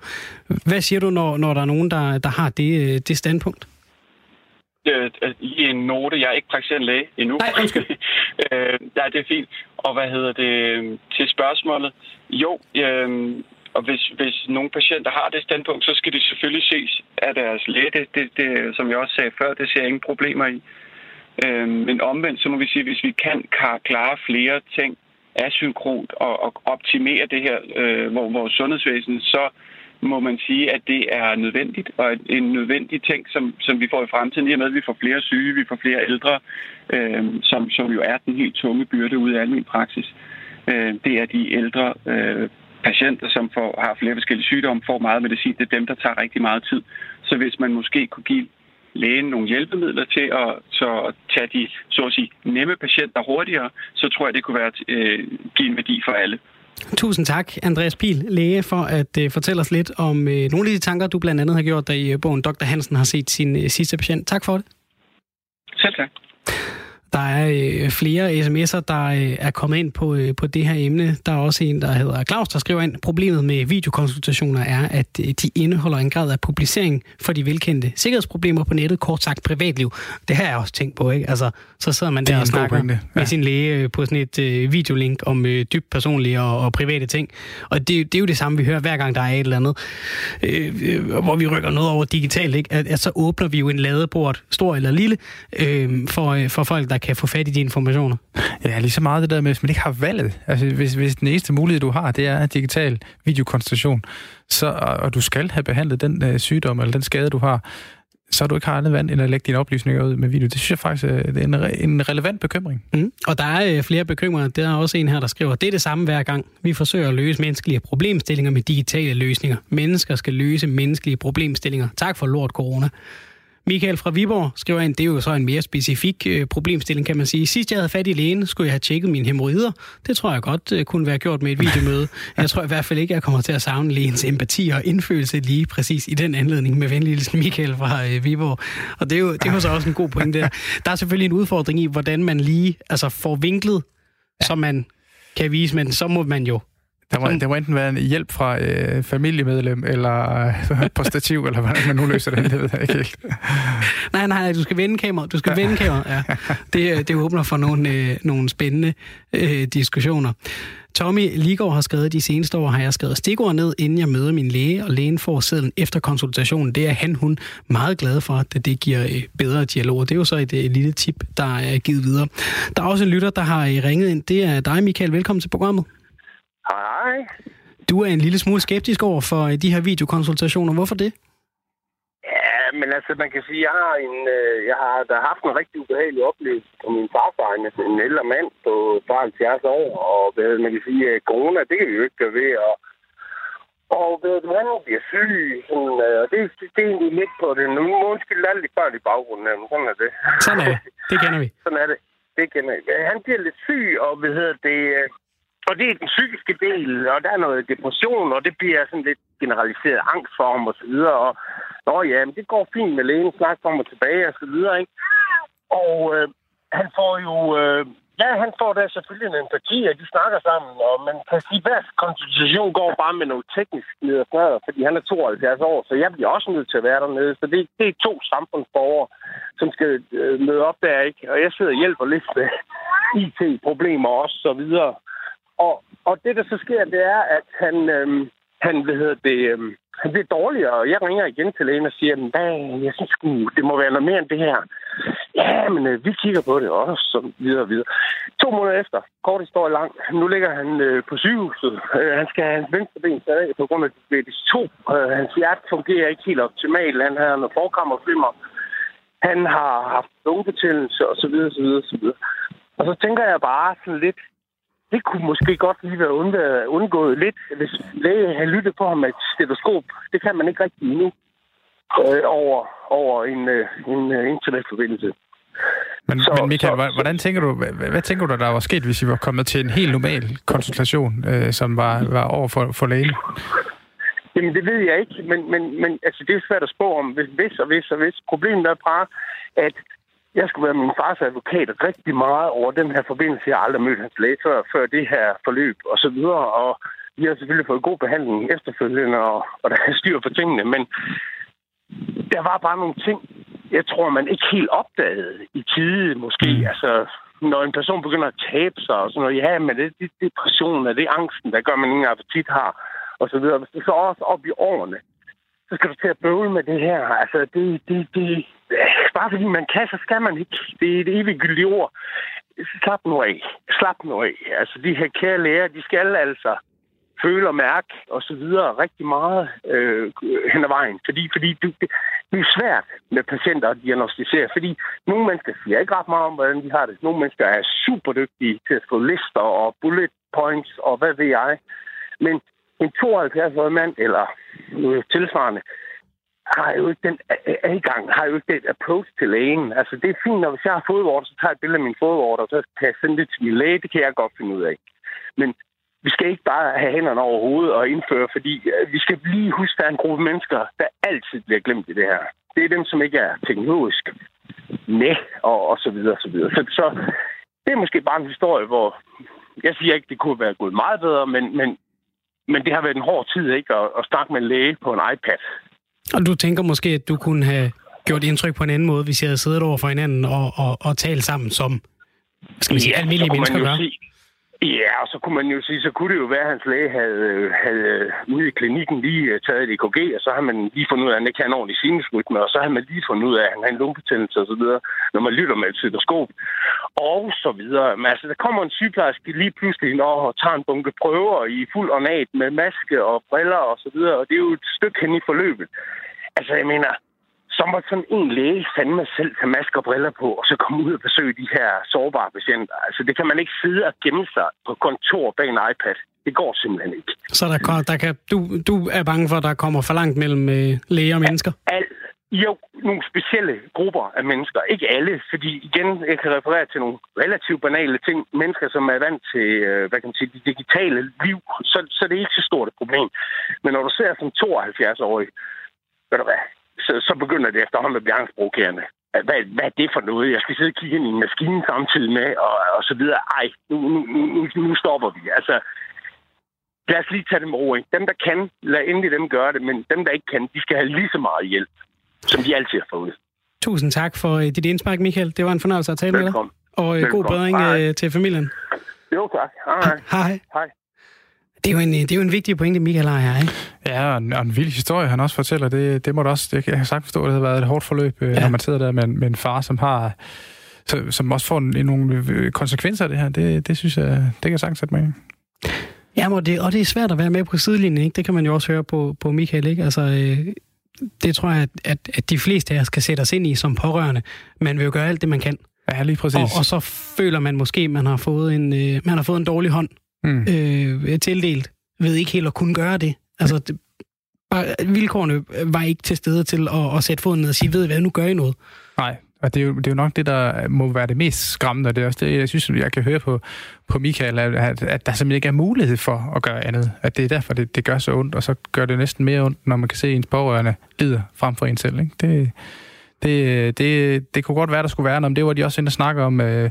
Hvad siger du, når, når der er nogen, der, der har det, det standpunkt? Lige en note. Jeg er ikke praktiserende læge endnu. Nej, undskyld. øh, nej, det er fint. Og hvad hedder det til spørgsmålet? Jo, øh, og hvis, hvis nogle patienter har det standpunkt, så skal de selvfølgelig ses af deres læge. Det, det, det, som jeg også sagde før, det ser jeg ingen problemer i. Øh, men omvendt, så må vi sige, hvis vi kan klare flere ting asynkront og, og optimere det her, øh, hvor vores sundhedsvæsen, så må man sige, at det er nødvendigt, og en nødvendig ting, som, som vi får i fremtiden, i og med, at vi får flere syge, vi får flere ældre, øh, som, som jo er den helt tunge byrde ude af almindelig praksis. Øh, det er de ældre øh, patienter, som får, har flere forskellige sygdomme, får meget medicin. Det er dem, der tager rigtig meget tid. Så hvis man måske kunne give lægen nogle hjælpemidler til at, så tage de så at sige, nemme patienter hurtigere, så tror jeg, det kunne være øh, give en værdi for alle. Tusind tak, Andreas Pil, læge, for at uh, fortælle os lidt om uh, nogle af de tanker, du blandt andet har gjort, da i bogen Dr. Hansen har set sin uh, sidste patient. Tak for det. Selv tak. Der er øh, flere sms'er, der øh, er kommet ind på, øh, på det her emne. Der er også en, der hedder Claus, der skriver ind, problemet med videokonsultationer er, at øh, de indeholder en grad af publicering for de velkendte sikkerhedsproblemer på nettet, kort sagt privatliv. Det har jeg også tænkt på, ikke? Altså, så sidder man der og snakker ja. med sin læge øh, på sådan et øh, videolink om øh, dybt personlige og, og private ting. Og det, det er jo det samme, vi hører hver gang, der er et eller andet, øh, øh, hvor vi rykker noget over digitalt, ikke? At, at så åbner vi jo en ladeport, stor eller lille, øh, for, øh, for folk, der kan få fat i de informationer. Ja, lige så meget det der med, hvis man ikke har valget. Altså, hvis, hvis den eneste mulighed, du har, det er digital videokonsultation, så, og du skal have behandlet den øh, sygdom eller den skade, du har, så du ikke har andet vand end at lægge dine oplysninger ud med video. Det synes jeg faktisk er en, en relevant bekymring. Mm. Og der er øh, flere bekymringer. Der er også en her, der skriver, det er det samme hver gang. Vi forsøger at løse menneskelige problemstillinger med digitale løsninger. Mennesker skal løse menneskelige problemstillinger. Tak for lort, corona. Michael fra Viborg skriver ind, det er jo så en mere specifik øh, problemstilling, kan man sige. Sidst jeg havde fat i lægen, skulle jeg have tjekket mine hemorrider. Det tror jeg godt øh, kunne være gjort med et videomøde. Jeg tror i hvert fald ikke, jeg kommer til at savne lægens empati og indfølelse lige præcis i den anledning med venlig Michael fra øh, Viborg. Og det er jo det er jo så også en god point der. Der er selvfølgelig en udfordring i, hvordan man lige altså, får vinklet, ja. så man kan vise, men så må man jo der må, der må enten være en hjælp fra øh, familiemedlem, eller øh, på stativ, eller hvordan man nu løser det, det ved jeg ikke helt. nej, nej, du skal vende kameraet. Du skal vende kameraet, ja. Det, øh, det åbner for nogle, øh, nogle spændende øh, diskussioner. Tommy Ligård har skrevet, de seneste år har jeg skrevet stikord ned, inden jeg møder min læge, og lægen får sedlen efter konsultationen. Det er han, hun meget glad for, at det giver øh, bedre dialog. Det er jo så et, et øh, lille tip, der er givet videre. Der er også en lytter, der har ringet ind. Det er dig, Michael. Velkommen til programmet. Hej. Du er en lille smule skeptisk over for øh, de her videokonsultationer. Hvorfor det? Ja, men altså, man kan sige, jeg har, en, øh, jeg har har haft en rigtig ubehagelig oplevelse på min farfar, en ældre mand på 70 år, og man kan sige, at corona, det kan vi jo ikke gøre ved, og og ved du, han bliver syg, sådan, øh, og det, det, det er egentlig lidt på det. Nu må undskylde alle de børn i baggrunden, men sådan er det. Sådan er det. Det kender vi. sådan er det. Det kender vi. Han bliver lidt syg, og hvad hedder det, og det er den psykiske del, og der er noget depression, og det bliver sådan lidt generaliseret angst for ham og så videre. Og nå ja, men det går fint med lægen, snak for og tilbage og så videre, ikke? Og øh, han får jo... Øh, ja, han får da selvfølgelig en empati, og de snakker sammen, og man kan sige, hver konsultation går bare med noget teknisk ned fordi han er 72 år, så jeg bliver også nødt til at være dernede. Så det, det er to samfundsborgere, som skal øh, møde op der, ikke? Og jeg sidder og hjælper lidt med IT-problemer også, så videre. Og, og det, der så sker, det er, at han, øhm, han, hvad hedder det, øhm, han bliver dårligere, og jeg ringer igen til lægen og siger, hvad, jeg synes det må være noget mere end det her. Ja, men øh, vi kigger på det også, så videre og videre. To måneder efter, kort historie lang, nu ligger han øh, på sygehuset. Øh, han skal have hans venstre ben stadig på grund af diabetes 2. Øh, hans hjerte fungerer ikke helt optimalt. Han har noget forkammerflimmer. Han har haft lungebetændelse og så videre, så videre, så videre. Og så tænker jeg bare sådan lidt, det kunne måske godt lige være undgået lidt, hvis læge havde lyttet på ham med et stetoskop. Det kan man ikke rigtig endnu øh, over, over en, øh, en uh, internetforbindelse. Men, så, men Michael, så, hvordan tænker du, hvad, hvad tænker du, der var sket, hvis vi var kommet til en helt normal konsultation, øh, som var, var over for, for lægen? Jamen, det ved jeg ikke, men, men, men altså, det er svært at spå om, hvis, hvis og hvis og hvis. Problemet er bare, at jeg skulle være min fars advokat rigtig meget over den her forbindelse. Jeg har aldrig mødt hans læge før, før det her forløb og så videre. Og vi har selvfølgelig fået god behandling efterfølgende, og, og der er styr på tingene. Men der var bare nogle ting, jeg tror, man ikke helt opdagede i tide, måske. Mm. Altså, når en person begynder at tabe sig og sådan noget, ja, men det, det depressionen, er det angsten, der gør, man ingen appetit har, og så videre. Hvis det så også op i årene, så skal du til at bøvle med det her. Altså, det, det, det, bare fordi man kan, så skal man ikke. Det er et eviggyldigt ord. Slap nu af. Slap nu af. Altså, de her kære læger, de skal altså føle og mærke og så videre rigtig meget øh, hen ad vejen. Fordi, fordi det, det, det er svært med patienter at diagnostisere, fordi nogle mennesker siger ikke ret meget om, hvordan de har det. Nogle mennesker er super dygtige til at få lister og bullet points og hvad ved jeg. Men en 72-årig mand eller noget tilsvarende har jo ikke den adgang, har jo ikke den approach til lægen. Altså, det er fint, når hvis jeg har fodvorter, så tager jeg et billede af min fodvorter, og så kan jeg sende det til min læge. Det kan jeg godt finde ud af. Men vi skal ikke bare have hænderne over hovedet og indføre, fordi øh, vi skal lige huske, at der er en gruppe mennesker, der altid bliver glemt i det her. Det er dem, som ikke er teknologisk med, og, og så videre, og så videre. Så, så det er måske bare en historie, hvor jeg siger ikke, det kunne være gået meget bedre, men, men, men det har været en hård tid, ikke? At, at snakke med en læge på en iPad. Og du tænker måske, at du kunne have gjort indtryk på en anden måde, hvis jeg havde siddet over for hinanden og, og, og talt sammen som skal man sige, ja, almindelige mennesker gør? Sige, Ja, og så kunne man jo sige, så kunne det jo være, at hans læge havde, øh, havde øh, ude i klinikken lige øh, taget et EKG, og så har man lige fundet ud af, at han ikke har en ordentlig sinusrytme, og så har man lige fundet ud af, at han har en lungebetændelse og så videre, når man lytter med et cytoskop, og så videre. Men altså, der kommer en sygeplejerske lige pludselig når og tager en bunke prøver i fuld ornat med maske og briller og så videre, og det er jo et stykke hen i forløbet. Altså, jeg mener, så må sådan en læge fandme selv tage masker og briller på, og så komme ud og besøge de her sårbare patienter. Altså, det kan man ikke sidde og gemme sig på kontor bag en iPad. Det går simpelthen ikke. Så der, der kan, du, du er bange for, at der kommer for langt mellem øh, læger og mennesker? Al, jo, nogle specielle grupper af mennesker. Ikke alle, fordi igen, jeg kan referere til nogle relativt banale ting. Mennesker, som er vant til, øh, hvad kan man sige, det digitale liv, så, så det er ikke så stort et problem. Men når du ser som 72-årig, ved du hvad, så, så begynder det efterhånden at blive angstprovokerende. Hvad, hvad er det for noget? Jeg skal sidde og kigge ind i en maskine samtidig med, og, og så videre. Ej, nu, nu, nu, nu stopper vi. Altså, lad os lige tage dem ro. Ikke? Dem, der kan, lad endelig dem gøre det, men dem, der ikke kan, de skal have lige så meget hjælp, som de altid har fået. Tusind tak for øh, dit indspark, Michael. Det var en fornøjelse at tale Velkommen. med dig. Og øh, Velkommen. god bedring Hej. til familien. Jo, tak. Hej. Hej. Hej. Det er, jo en, det er jo en vigtig pointe, Michael har her, ikke? Ja, og en, og en vild historie, han også fortæller. Det, det må du også, jeg kan sagtens forstå, at det har været et hårdt forløb, øh, ja. når man sidder der med, med en far, som har som også får nogle øh, konsekvenser af det her. Det, det synes jeg, det kan jeg sagtens sætte mig Ja, og det, og det er svært at være med på sidelinjen, ikke? Det kan man jo også høre på, på Michael, ikke? Altså, øh, det tror jeg, at, at de fleste af os kan sætte os ind i som pårørende. Man vil jo gøre alt det, man kan. Ja, lige præcis. Og, og så føler man måske, at man har fået en, øh, man har fået en dårlig hånd mm. øh, tildelt, ved ikke helt at kunne gøre det. Altså, det, bare, vilkårene var ikke til stede til at, at sætte foden ned og sige, ved I hvad, nu gør I noget. Nej, og det er, jo, det er jo nok det, der må være det mest skræmmende, og det er også det, jeg synes, jeg kan høre på, på Michael, at, at der simpelthen ikke er mulighed for at gøre andet. At det er derfor, det, det gør så ondt, og så gør det næsten mere ondt, når man kan se, ens pårørende lider frem for en selv. Ikke? Det, det, det, det kunne godt være, der skulle være noget, men det var de også inde og snakke om, øh,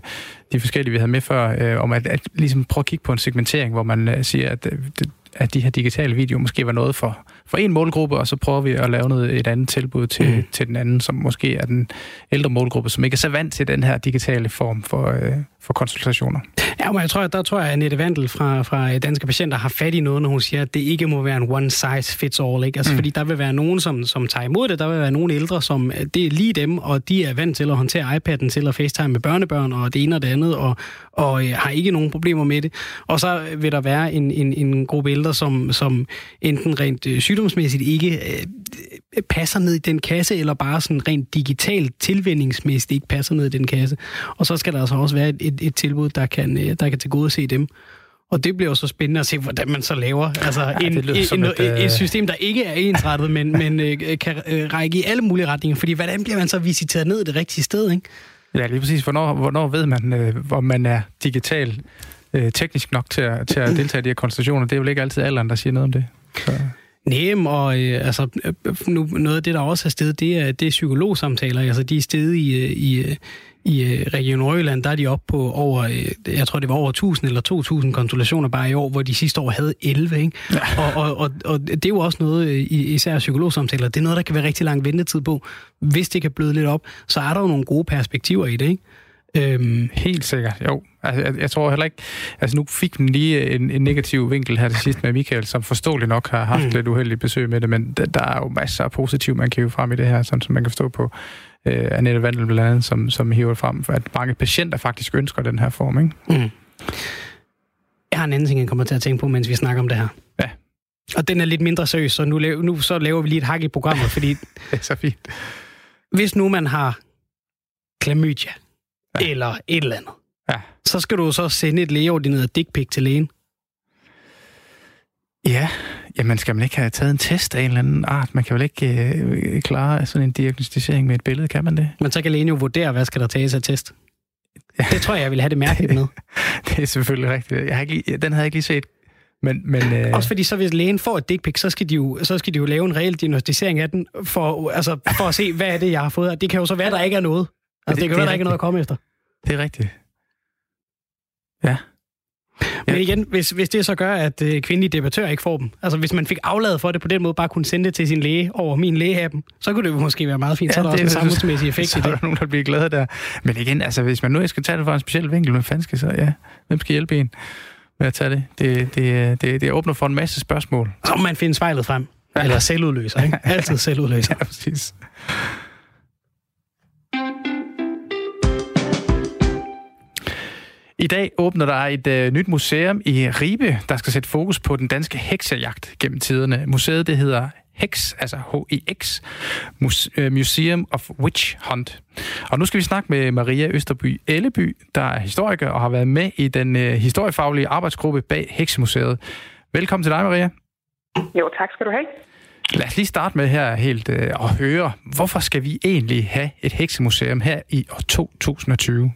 de forskellige, vi havde med før, øh, om at, at ligesom prøve at kigge på en segmentering, hvor man øh, siger, at, øh, at de her digitale videoer måske var noget for, for en målgruppe, og så prøver vi at lave noget, et andet tilbud til, mm. til den anden, som måske er den ældre målgruppe, som ikke er så vant til den her digitale form for, øh, for konsultationer. Ja, men jeg tror, der tror jeg, at Annette Vandel fra, fra Danske Patienter har fat i noget, når hun siger, at det ikke må være en one size fits all. Ikke? Altså, mm. Fordi der vil være nogen, som, som tager imod det, der vil være nogle ældre, som det er lige dem, og de er vant til at håndtere iPad'en til at facetime med børnebørn, og det ene og det andet, og, og øh, har ikke nogen problemer med det. Og så vil der være en, en, en gruppe ældre, som, som enten rent øh, sygdomsmæssigt ikke øh, passer ned i den kasse, eller bare sådan rent digitalt tilvændingsmæssigt ikke passer ned i den kasse. Og så skal der altså også være et, et, et tilbud, der kan, øh, der kan tilgodese dem. Og det bliver jo så spændende at se, hvordan man så laver altså ja, en, en, et, et, et system, der ikke er ensrettet, men, men øh, kan øh, række i alle mulige retninger. Fordi hvordan bliver man så visiteret ned det rigtige sted, ikke? Ja, lige præcis. Hvornår, hvornår ved man, øh, om man er digital øh, teknisk nok til at, til at deltage i de her konstellationer? Det er vel ikke altid alderen, der siger noget om det. Så. Nem, og øh, altså, øh, nu, noget af det, der også er sted, det er, det er psykologsamtaler. Altså, de er sted i, øh, i, i øh, Region Nordjylland, der er de oppe på over, jeg tror det var over 1000 eller 2000 konsultationer bare i år, hvor de sidste år havde 11. Ikke? Ja. Og, og, og, og det er jo også noget, især psykologsamtaler, det er noget, der kan være rigtig lang ventetid på. Hvis det kan bløde lidt op, så er der jo nogle gode perspektiver i det, ikke? Øhm, helt sikkert, jo. Altså, jeg, jeg tror heller ikke... Altså, nu fik den lige en, en negativ vinkel her til sidst med Michael, som forståeligt nok har haft mm. lidt uheldig besøg med det, men der, der er jo masser af positivt, man kan hive frem i det her, sådan som man kan forstå på øh, Annette Vandel blandt andet, som, som hiver frem, for at mange patienter faktisk ønsker den her form, ikke? Mm. Jeg har en anden ting, jeg kommer til at tænke på, mens vi snakker om det her. Ja. Og den er lidt mindre seriøs, så nu, nu så laver vi lige et hak i programmet, fordi... det er så fint. Hvis nu man har klamydia, ja. eller et eller andet, ja. så skal du så sende et lægeordineret dick pic til lægen. Ja, jamen skal man ikke have taget en test af en eller anden art? Man kan vel ikke øh, klare sådan en diagnostisering med et billede, kan man det? Men så kan lægen jo vurdere, hvad skal der tages af test. Ja. Det tror jeg, jeg vil have det mærkeligt med. det er selvfølgelig rigtigt. Jeg har ikke lige, den havde jeg ikke lige set. Men, men, øh... Også fordi så hvis lægen får et dick pic, så skal de jo, så skal de jo lave en reel diagnostisering af den, for, altså, for at se, hvad er det, jeg har fået. Og det kan jo så være, der ikke er noget. Altså, det, det kan være, der ikke er noget at komme efter. Det er rigtigt. Ja. Men igen, hvis, hvis det så gør, at øh, kvindelige debattører ikke får dem, altså hvis man fik afladet for det på den måde, bare kunne sende det til sin læge over min lægehappen, så kunne det jo måske være meget fint. Ja, så er der det, også en samfundsmæssig effekt så i det. Så er der nogen, der bliver glade der. Men igen, altså hvis man nu skal tage det fra en speciel vinkel, hvem fanden skal så, ja, hvem skal hjælpe en med at tage det? Det, det, det, det åbner for en masse spørgsmål. Så må man finde spejlet frem. Ja. Eller selvudløser, ikke? Altid selvudløser. ja, præcis. I dag åbner der et øh, nyt museum i Ribe, der skal sætte fokus på den danske heksejagt gennem tiderne. Museet det hedder HEX, altså H-E-X, Museum of Witch Hunt. Og nu skal vi snakke med Maria Østerby Elleby, der er historiker og har været med i den øh, historiefaglige arbejdsgruppe bag Heksemuseet. Velkommen til dig, Maria. Jo, tak skal du have. Lad os lige starte med her helt øh, at høre, hvorfor skal vi egentlig have et heksemuseum her i år 2020?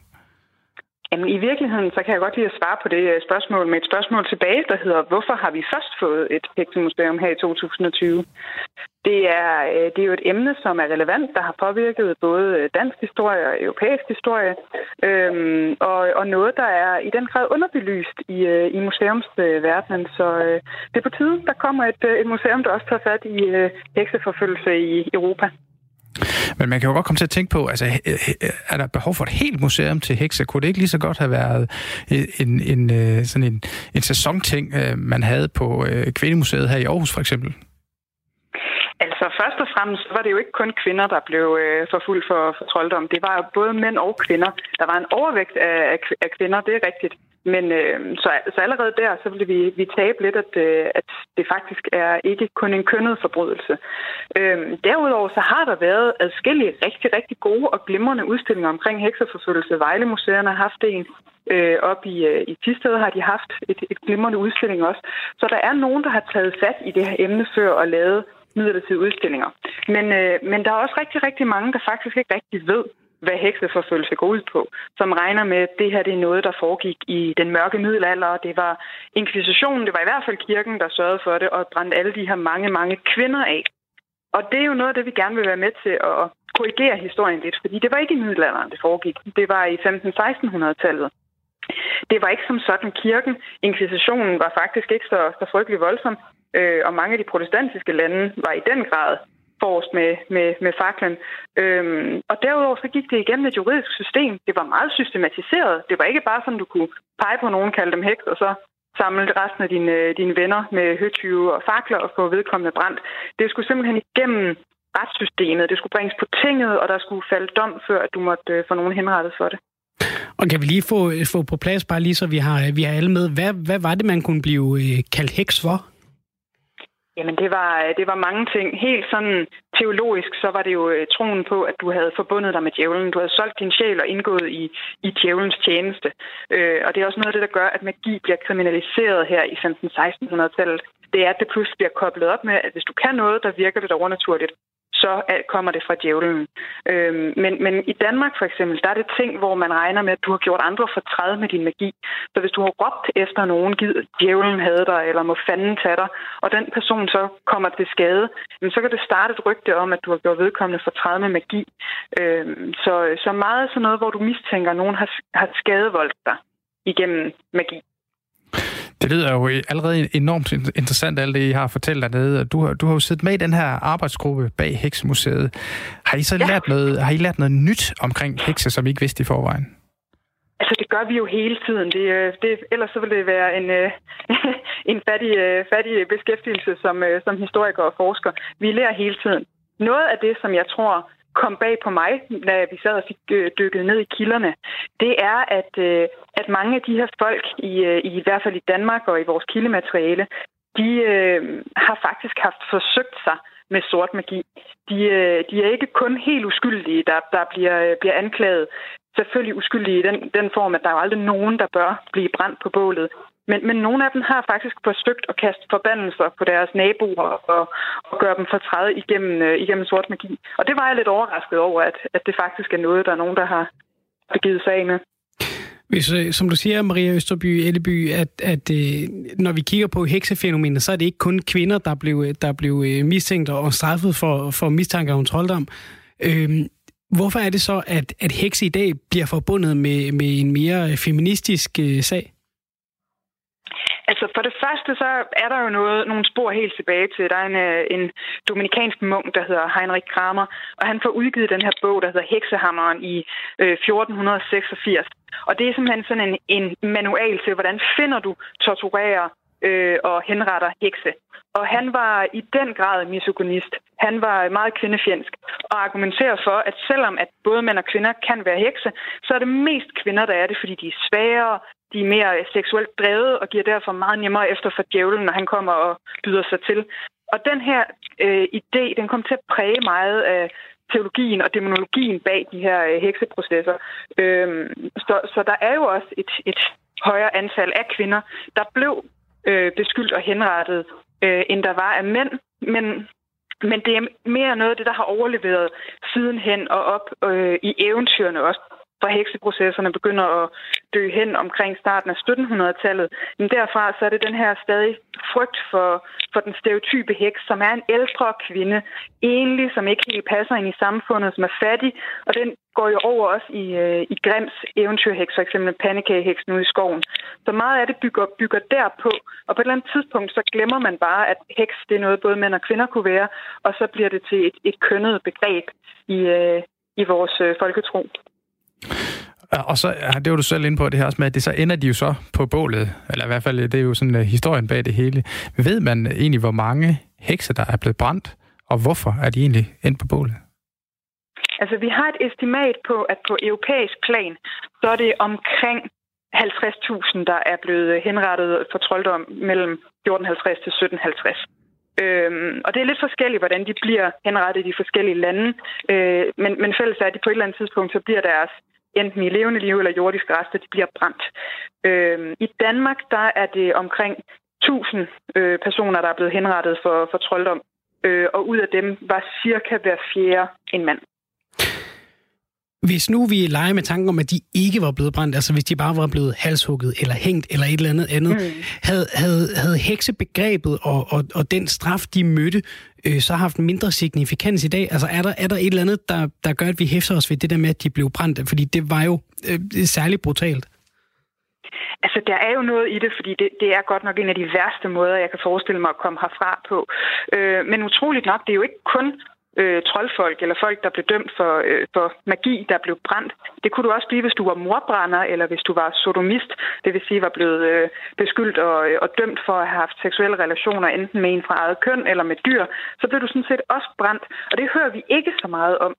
Jamen, i virkeligheden, så kan jeg godt lide at svare på det øh, spørgsmål med et spørgsmål tilbage, der hedder, hvorfor har vi først fået et heksemuseum her i 2020? Det er, øh, det er jo et emne, som er relevant, der har påvirket både dansk historie og europæisk historie, øhm, og, og noget, der er i den grad underbelyst i, øh, i museumsverdenen. Så øh, det er på tide, der kommer et, et museum, der også tager fat i øh, hekseforfølgelse i Europa. Men man kan jo godt komme til at tænke på, altså, er der behov for et helt museum til hekse? Kunne det ikke lige så godt have været en, en, øh, sådan en, en sæsonting, øh, man havde på øh, Kvindemuseet her i Aarhus for eksempel? Altså så var det jo ikke kun kvinder, der blev øh, forfulgt for, for trolddom. Det var jo både mænd og kvinder. Der var en overvægt af, af, af kvinder, det er rigtigt. Men øh, så, så allerede der, så ville vi, vi tabe lidt, at, øh, at det faktisk er ikke kun en kønnet forbrydelse. Øh, derudover så har der været adskillige rigtig, rigtig gode og glimrende udstillinger omkring hekseforfølgelse. Vejle Museerne har haft en. Øh, op i, øh, i Tisted har de haft et, et glimrende udstilling også. Så der er nogen, der har taget fat i det her emne før og lavet midlertidige udstillinger. Men, øh, men der er også rigtig, rigtig mange, der faktisk ikke rigtig ved, hvad hekseforfølgelse går ud på, som regner med, at det her det er noget, der foregik i den mørke middelalder, det var inkvisitionen, det var i hvert fald kirken, der sørgede for det, og brændte alle de her mange, mange kvinder af. Og det er jo noget af det, vi gerne vil være med til at korrigere historien lidt, fordi det var ikke i middelalderen, det foregik. Det var i 15-1600-tallet. Det var ikke som sådan kirken. Inkvisitionen var faktisk ikke så, så frygtelig voldsom, øh, og mange af de protestantiske lande var i den grad forrest med, med, med faklen. Øhm, og derudover så gik det igennem et juridisk system. Det var meget systematiseret. Det var ikke bare sådan, du kunne pege på nogen, kalde dem heks, og så samle resten af dine, dine venner med høtyve og fakler og få vedkommende brændt. Det skulle simpelthen igennem retssystemet. Det skulle bringes på tinget, og der skulle falde dom, før at du måtte øh, få nogen henrettet for det. Og kan vi lige få, øh, få på plads, bare lige så vi har, vi har alle med, hvad, hvad var det, man kunne blive øh, kaldt heks for? Jamen, det var, øh, det var mange ting. Helt sådan teologisk, så var det jo troen på, at du havde forbundet dig med djævlen. Du havde solgt din sjæl og indgået i, i djævelens tjeneste. Øh, og det er også noget af det, der gør, at magi bliver kriminaliseret her i 15-1600-tallet. Det er, at det pludselig bliver koblet op med, at hvis du kan noget, der virker det overnaturligt, så kommer det fra djævlen. Øhm, men, men i Danmark for eksempel, der er det ting, hvor man regner med, at du har gjort andre for træd med din magi. Så hvis du har råbt efter nogen, givet djævlen havde dig, eller må fanden tage dig, og den person så kommer til skade, så kan det starte et rygte om, at du har gjort vedkommende fortræd med magi. Øhm, så, så meget sådan noget, hvor du mistænker, at nogen har, har skadevoldt dig igennem magi. Det lyder jo allerede enormt interessant, alt det, I har fortalt dernede. Du har, du har jo siddet med i den her arbejdsgruppe bag Heksmuseet. Har I så ja. lært, noget, har I lært noget nyt omkring hekse, som I ikke vidste i forvejen? Altså, det gør vi jo hele tiden. Det, øh, det, ellers så vil det være en, øh, en fattig, øh, fattig beskæftigelse som, som historiker og forsker. Vi lærer hele tiden. Noget af det, som jeg tror kom bag på mig, da vi sad og fik øh, dykket ned i kilderne, det er, at, øh, at mange af de her folk, øh, i, i hvert fald i Danmark og i vores kildemateriale, de øh, har faktisk haft forsøgt sig med sort magi. De, øh, de er ikke kun helt uskyldige, der, der bliver, bliver anklaget. Selvfølgelig uskyldige i den, den form, at der er aldrig nogen, der bør blive brændt på bålet. Men, men nogle af dem har faktisk forsøgt at kaste forbandelser på deres naboer og, og gøre dem fortræde igennem, øh, igennem sort magi. Og det var jeg lidt overrasket over, at, at det faktisk er noget, der er nogen, der har begivet sig af med. Hvis, øh, som du siger, Maria Østerby Elleby, at, at øh, når vi kigger på heksefænomenet, så er det ikke kun kvinder, der blev, øh, der blev øh, mistænkt og straffet for, for mistanke om trolddom. Øh, hvorfor er det så, at, at hekse i dag bliver forbundet med, med en mere øh, feministisk øh, sag? Altså for det første, så er der jo noget, nogle spor helt tilbage til. Der er en, øh, en dominikansk munk, der hedder Heinrich Kramer, og han får udgivet den her bog, der hedder Heksehammeren i øh, 1486. Og det er simpelthen sådan en, en manual til, hvordan finder du, torturerer øh, og henretter hekse. Og han var i den grad misogynist. Han var meget kvindefjendsk og argumenterer for, at selvom at både mænd og kvinder kan være hekse, så er det mest kvinder, der er det, fordi de er svagere, de er mere øh, seksuelt drevet og giver derfor meget nemmere efter for djævlen, når han kommer og byder sig til. Og den her øh, idé, den kom til at præge meget af teologien og demonologien bag de her øh, hekseprocesser. Øhm, så, så der er jo også et, et højere antal af kvinder, der blev øh, beskyldt og henrettet, øh, end der var af mænd. Men, men det er mere noget af det, der har overleveret sidenhen og op øh, i eventyrene også fra hekseprocesserne begynder at dø hen omkring starten af 1700-tallet, men derfra så er det den her stadig frygt for, for den stereotype heks, som er en ældre kvinde, enlig, som ikke helt passer ind i samfundet, som er fattig, og den går jo over også i, øh, i Grims eventyrheks, for eksempel pandekageheksen ude i skoven. Så meget af det bygger, bygger derpå, og på et eller andet tidspunkt, så glemmer man bare, at heks, det er noget, både mænd og kvinder kunne være, og så bliver det til et, et kønnet begreb i, øh, i vores øh, folketro. Og så det var du selv inde på det her også med, at det så ender de jo så på bålet, eller i hvert fald det er jo sådan uh, historien bag det hele. Ved man egentlig, hvor mange hekse, der er blevet brændt, og hvorfor er de egentlig endt på bålet? Altså, vi har et estimat på, at på europæisk plan, så er det omkring 50.000, der er blevet henrettet for trolddom mellem 1450 til 1750. Øhm, og det er lidt forskelligt, hvordan de bliver henrettet i de forskellige lande. Øh, men, men fælles er, at de på et eller andet tidspunkt, så bliver deres enten i levende liv eller jordiske rester, de bliver brændt. Øh, I Danmark, der er det omkring 1000 øh, personer, der er blevet henrettet for, for trolddom, øh, og ud af dem var cirka hver fjerde en mand. Hvis nu vi leger med tanken om, at de ikke var blevet brændt, altså hvis de bare var blevet halshugget eller hængt eller et eller andet andet, mm. havde, havde, havde heksebegrebet og, og, og den straf, de mødte, øh, så haft mindre signifikans i dag? Altså er der, er der et eller andet, der, der gør, at vi hæfter os ved det der med, at de blev brændt? Fordi det var jo øh, særligt brutalt. Altså, der er jo noget i det, fordi det, det er godt nok en af de værste måder, jeg kan forestille mig at komme herfra på. Øh, men utroligt nok, det er jo ikke kun øh, troldfolk eller folk, der blev dømt for, øh, for magi, der blev brændt. Det kunne du også blive, hvis du var morbrænder, eller hvis du var sodomist, det vil sige var blevet øh, beskyldt og, øh, og dømt for at have haft seksuelle relationer enten med en fra eget køn eller med dyr. Så blev du sådan set også brændt, og det hører vi ikke så meget om.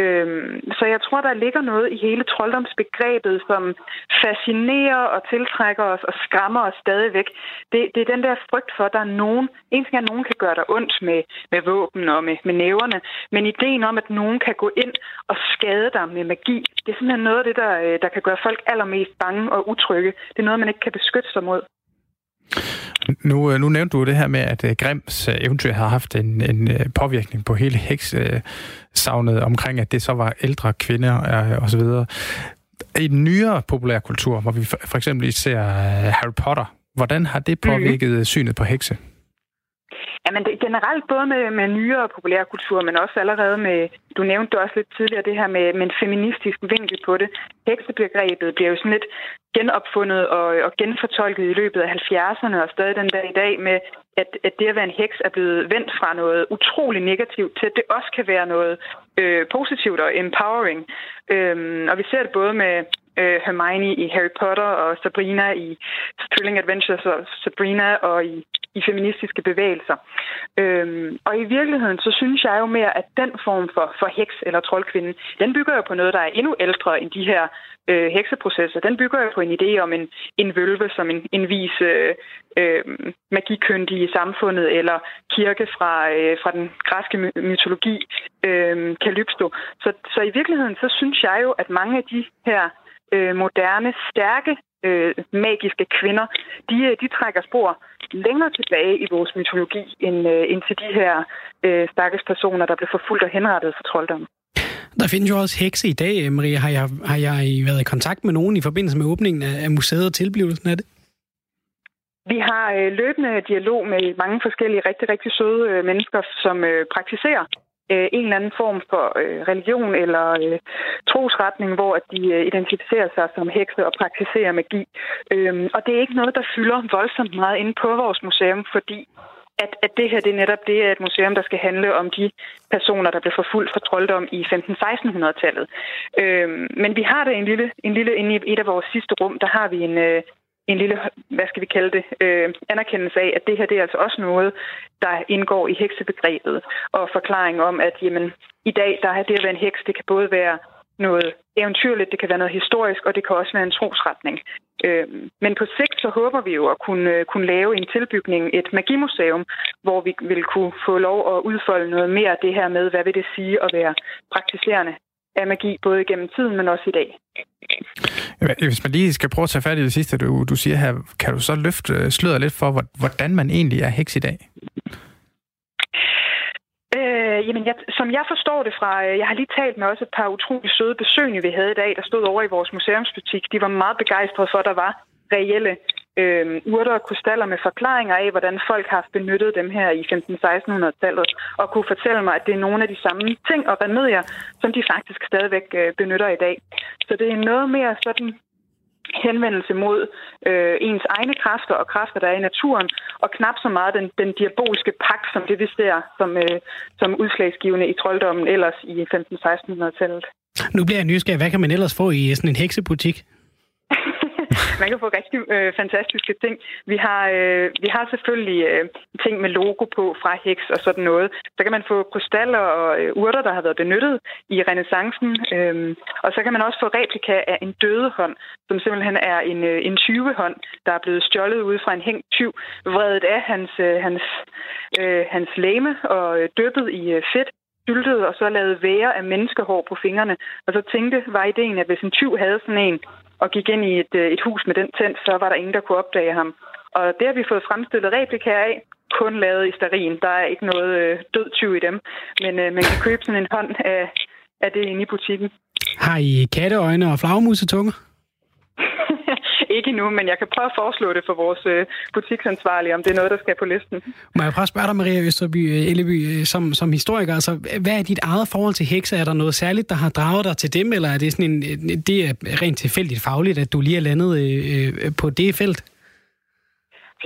Øhm, så jeg tror, der ligger noget i hele trolddomsbegrebet, som fascinerer og tiltrækker os og skræmmer os stadigvæk. Det, det er den der frygt for, at der er nogen, en ting er, at nogen kan gøre dig ondt med, med våben og med, med næverne, men ideen om, at nogen kan gå ind og skade dig med magi, det er simpelthen noget af det, der, øh, der kan gøre folk allermest bange og utrygge. Det er noget, man ikke kan beskytte sig mod. Nu, øh, nu nævnte du det her med, at uh, Grims uh, eventyr har haft en, en påvirkning på hele heks-savnet uh, omkring, at det så var ældre kvinder osv. I den nyere populærkultur, hvor vi for, eksempel ser Harry Potter, hvordan har det mhm. påvirket mm. synet på hekse? Jamen det, generelt både med, med nyere populærkultur, men også allerede med, du nævnte det også lidt tidligere, det her med, med en feministisk vinkel på det. Heksebegrebet bliver jo sådan lidt genopfundet og, og genfortolket i løbet af 70'erne og stadig den dag i dag med, at, at det at være en heks er blevet vendt fra noget utrolig negativt til, at det også kan være noget øh, positivt og empowering. Øhm, og vi ser det både med øh, Hermione i Harry Potter og Sabrina i Thrilling Adventures og Sabrina og i, i feministiske bevægelser. Øhm, og i virkeligheden, så synes jeg jo mere, at den form for, for heks eller troldkvinde, den bygger jo på noget, der er endnu ældre end de her øh, hekseprocesser. Den bygger jo på en idé om en, en vølve som en, en vis øh, øh, magikyndig i samfundet, eller kirke fra, øh, fra den græske mytologi, øh, Kalypso. Så, så i virkeligheden, så synes jeg jo, at mange af de her øh, moderne, stærke øh, magiske kvinder, de, øh, de trækker spor længere tilbage i vores mytologi, end, øh, end til de her øh, stakkels personer, der blev forfulgt og henrettet for trolddom. Der findes jo også hekse i dag, Maria. Har jeg, har jeg været i kontakt med nogen i forbindelse med åbningen af museet og tilblivelsen af det? Vi har øh, løbende dialog med mange forskellige rigtig, rigtig søde øh, mennesker, som øh, praktiserer øh, en eller anden form for øh, religion eller øh, trosretning, hvor at de øh, identificerer sig som hekse og praktiserer magi. Øhm, og det er ikke noget, der fylder voldsomt meget inde på vores museum, fordi at, at det her det er netop det er et museum, der skal handle om de personer, der blev forfulgt for trolddom i 15-1600-tallet. Øhm, men vi har det en lille, en lille inde i et af vores sidste rum, der har vi en, øh, en lille, hvad skal vi kalde det, øh, anerkendelse af, at det her det er altså også noget, der indgår i heksebegrebet, og forklaring om, at jamen, i dag der er det at være en heks, det kan både være noget eventyrligt, det kan være noget historisk, og det kan også være en trosretning. Øh, men på sigt så håber vi jo at kunne, øh, kunne lave en tilbygning, et magimuseum, hvor vi vil kunne få lov at udfolde noget mere af det her med, hvad vil det sige at være praktiserende af magi, både gennem tiden, men også i dag. Hvis man lige skal prøve at tage fat i det sidste, du, du siger her, kan du så løfte øh, sløret lidt for, hvordan man egentlig er heks i dag? Øh, jamen, jeg, som jeg forstår det fra, øh, jeg har lige talt med også et par utrolig søde besøgende, vi havde i dag, der stod over i vores museumsbutik. De var meget begejstrede for, at der var reelle øh, urter og krystaller med forklaringer af, hvordan folk har benyttet dem her i 15-1600-tallet, og kunne fortælle mig, at det er nogle af de samme ting og remedier, som de faktisk stadigvæk øh, benytter i dag. Så det er noget mere sådan henvendelse mod øh, ens egne kræfter og kræfter, der er i naturen, og knap så meget den, den diabolske pagt, som det vi ser som, øh, som udslagsgivende i trolddommen ellers i 15-1600-tallet. Nu bliver jeg nysgerrig. Hvad kan man ellers få i sådan en heksebutik? Man kan få rigtig øh, fantastiske ting. Vi har, øh, vi har selvfølgelig øh, ting med logo på fra Hex og sådan noget. Så kan man få krystaller og øh, urter, der har været benyttet i renaissancen. Øh, og så kan man også få replika af en døde hånd, som simpelthen er en, øh, en 20-hånd, der er blevet stjålet ud fra en hængt tyv, vredet af hans, øh, hans, øh, hans læme og øh, dyppet i øh, fedt syltet og så lavet være af menneskehår på fingrene. Og så tænkte, var ideen, at hvis en tyv havde sådan en, og gik ind i et, øh, et hus med den tændt, så var der ingen, der kunne opdage ham. Og det har vi fået fremstillet replikaer af, kun lavet i sterin. Der er ikke noget øh, død tyv i dem, men øh, man kan købe sådan en hånd af, af det inde i butikken. Har I katteøjne og flagmusetunger? ikke endnu, men jeg kan prøve at foreslå det for vores øh, butiksansvarlige, om det er noget, der skal på listen. Må jeg prøve at spørge dig, Maria Østerby øh, Elleby, øh, som, som historiker, altså, hvad er dit eget forhold til hekse? Er der noget særligt, der har draget dig til dem, eller er det sådan en, det er rent tilfældigt fagligt, at du lige er landet øh, på det felt?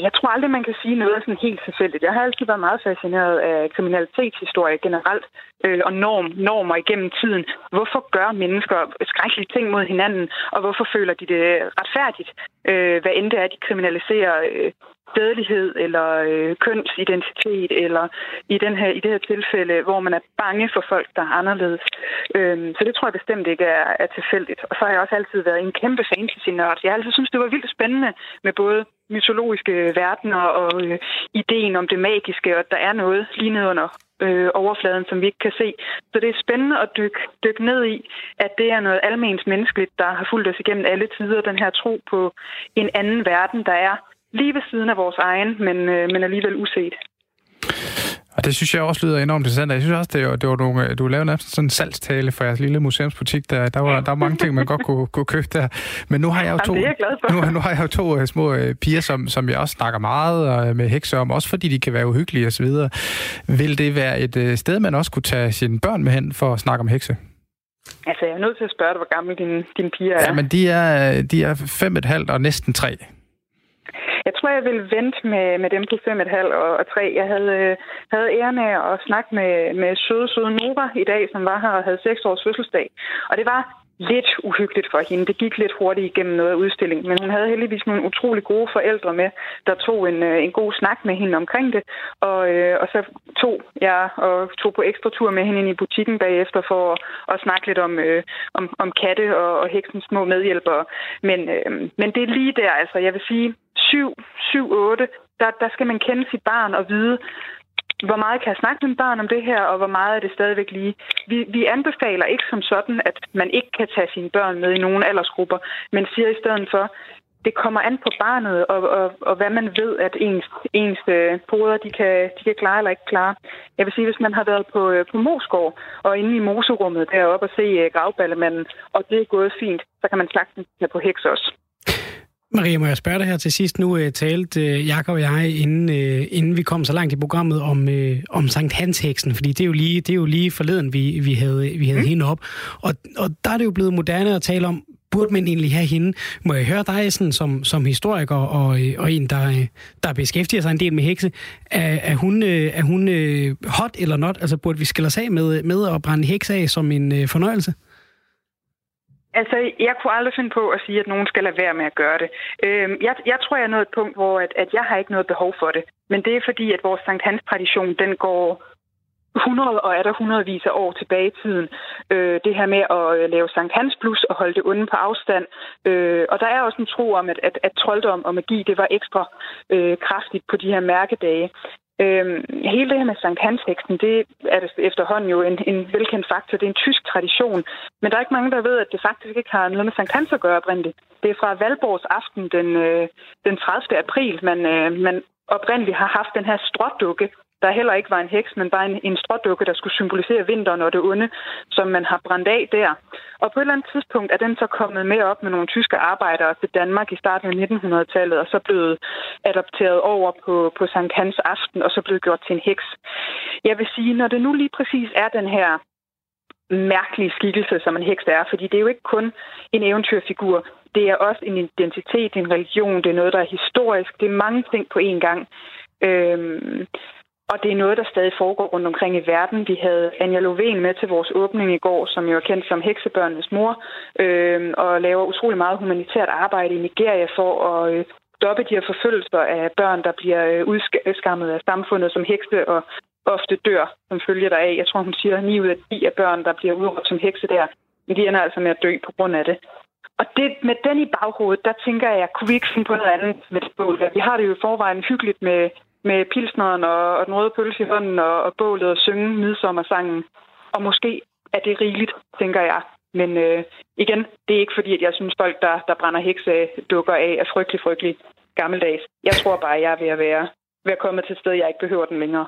Jeg tror aldrig, man kan sige noget sådan helt tilfældigt. Jeg har altid været meget fascineret af kriminalitetshistorie generelt øh, og norm, normer igennem tiden. Hvorfor gør mennesker skrækkelige ting mod hinanden, og hvorfor føler de det retfærdigt? Øh, hvad end det er, de kriminaliserer øh, dødelighed eller øh, kønsidentitet, eller i, den her, i det her tilfælde, hvor man er bange for folk, der er anderledes. Øh, så det tror jeg bestemt ikke er, er tilfældigt. Og så har jeg også altid været en kæmpe fantasy-nørd. Jeg har altid synes det var vildt spændende med både mytologiske verdener og øh, ideen om det magiske, og at der er noget lige nede under øh, overfladen, som vi ikke kan se. Så det er spændende at dykke, dykke ned i, at det er noget almens menneskeligt, der har fulgt os igennem alle tider, den her tro på en anden verden, der er lige ved siden af vores egen, men, øh, men alligevel uset. Og det synes jeg også lyder enormt interessant. Jeg synes også, det var, det var nogle, du lavede næsten sådan en salgstale for jeres lille museumsbutik. Der, der, var, der var mange ting, man godt kunne, kunne købe der. Men nu har jeg jo to, Jamen, nu, nu har jeg jo to uh, små uh, piger, som, som jeg også snakker meget med hekser om, også fordi de kan være uhyggelige osv. Vil det være et sted, man også kunne tage sine børn med hen for at snakke om hekse? Altså, jeg er nødt til at spørge dig, hvor gammel dine, dine piger er. Ja, men de er, de er fem et halvt og næsten tre. Jeg tror, jeg ville vente med, med dem på 5,5 og, og 3. Jeg havde, øh, havde æren af at snakke med, med søde, søde Nora i dag, som var her og havde 6 års fødselsdag. Og det var lidt uhyggeligt for hende. Det gik lidt hurtigt igennem noget udstilling, udstillingen, men hun havde heldigvis nogle utrolig gode forældre med, der tog en, øh, en god snak med hende omkring det, og, øh, og så tog jeg og tog på ekstra tur med hende ind i butikken bagefter for at, at snakke lidt om, øh, om, om katte og, og heksens små medhjælpere. Men, øh, men det er lige der, altså jeg vil sige, 7, 7, 8, der, der skal man kende sit barn og vide, hvor meget kan jeg snakke med barn om det her, og hvor meget er det stadigvæk lige. Vi, vi anbefaler ikke som sådan, at man ikke kan tage sine børn med i nogle aldersgrupper, men siger i stedet for, det kommer an på barnet, og, og, og hvad man ved, at ens, ens øh, poder, de kan, de kan klare eller ikke klare. Jeg vil sige, hvis man har været på, øh, på Mosgård, og inde i moserummet deroppe og se øh, gravballemanden, og det er gået fint, så kan man sagtens tage på heks også. Maria, må jeg spørge dig her til sidst? Nu uh, talte uh, Jakob og jeg, inden, uh, inden vi kom så langt i programmet, om, uh, om Sankt Hans-heksen, fordi det er jo lige, det er jo lige forleden, vi, vi havde, vi havde mm. hende op. Og, og der er det jo blevet moderne at tale om, burde man egentlig have hende? Må jeg høre dig sådan, som, som historiker og, og en, der, der beskæftiger sig en del med hekse? Er, er hun, er hun hot eller not? Altså burde vi skille os af med, med at brænde heks af som en fornøjelse? Altså, jeg kunne aldrig finde på at sige, at nogen skal lade være med at gøre det. Øhm, jeg, jeg tror, jeg er nået et punkt, hvor at, at jeg har ikke noget behov for det. Men det er fordi, at vores Sankt Hans-tradition, den går 100 og er der hundredvis af år tilbage i tiden. Øh, det her med at øh, lave Sankt Hans Plus og holde det onde på afstand. Øh, og der er også en tro om, at, at, at trolddom og magi, det var ekstra øh, kraftigt på de her mærkedage. Øhm, hele det her med Sankt Hans-teksten, det er det efterhånden jo en, en velkendt faktor. Det er en tysk tradition. Men der er ikke mange, der ved, at det faktisk ikke har noget med Sankt Hans at gøre oprindeligt. Det er fra Valborgs aften den, øh, den 30. april, man, øh, man oprindeligt har haft den her strådukke, der heller ikke var en heks, men bare en, en strådukke, der skulle symbolisere vinteren og det onde, som man har brændt af der. Og på et eller andet tidspunkt er den så kommet med op med nogle tyske arbejdere til Danmark i starten af 1900-tallet, og så blevet adopteret over på, på Sankt Hans aften, og så blevet gjort til en heks. Jeg vil sige, når det nu lige præcis er den her mærkelige skikkelse, som en heks er, fordi det er jo ikke kun en eventyrfigur, det er også en identitet, en religion, det er noget, der er historisk, det er mange ting på én gang. Øhm, og det er noget, der stadig foregår rundt omkring i verden. Vi havde Anja Lovén med til vores åbning i går, som jo er kendt som heksebørnenes mor, øh, og laver utrolig meget humanitært arbejde i Nigeria for at øh, stoppe de her forfølgelser af børn, der bliver øh, udskammet af samfundet som hekse og ofte dør som følge deraf. Jeg tror, hun siger, at 9 ud af 10 af børn, der bliver udråbt som hekse der, men de ender altså med at dø på grund af det. Og det, med den i baghovedet, der tænker jeg, kunne vi ikke finde på noget andet med det bål? Vi har det jo i forvejen hyggeligt med med pilsneren og, og den røde pølse i hånden og, og bålet og synge midsommersangen. Og måske er det rigeligt, tænker jeg. Men øh, igen, det er ikke fordi, at jeg synes, folk, der, der brænder hekse dukker af, er frygtelig, frygtelig gammeldags. Jeg tror bare, at jeg er ved at være, ved at komme til et sted, jeg ikke behøver den længere.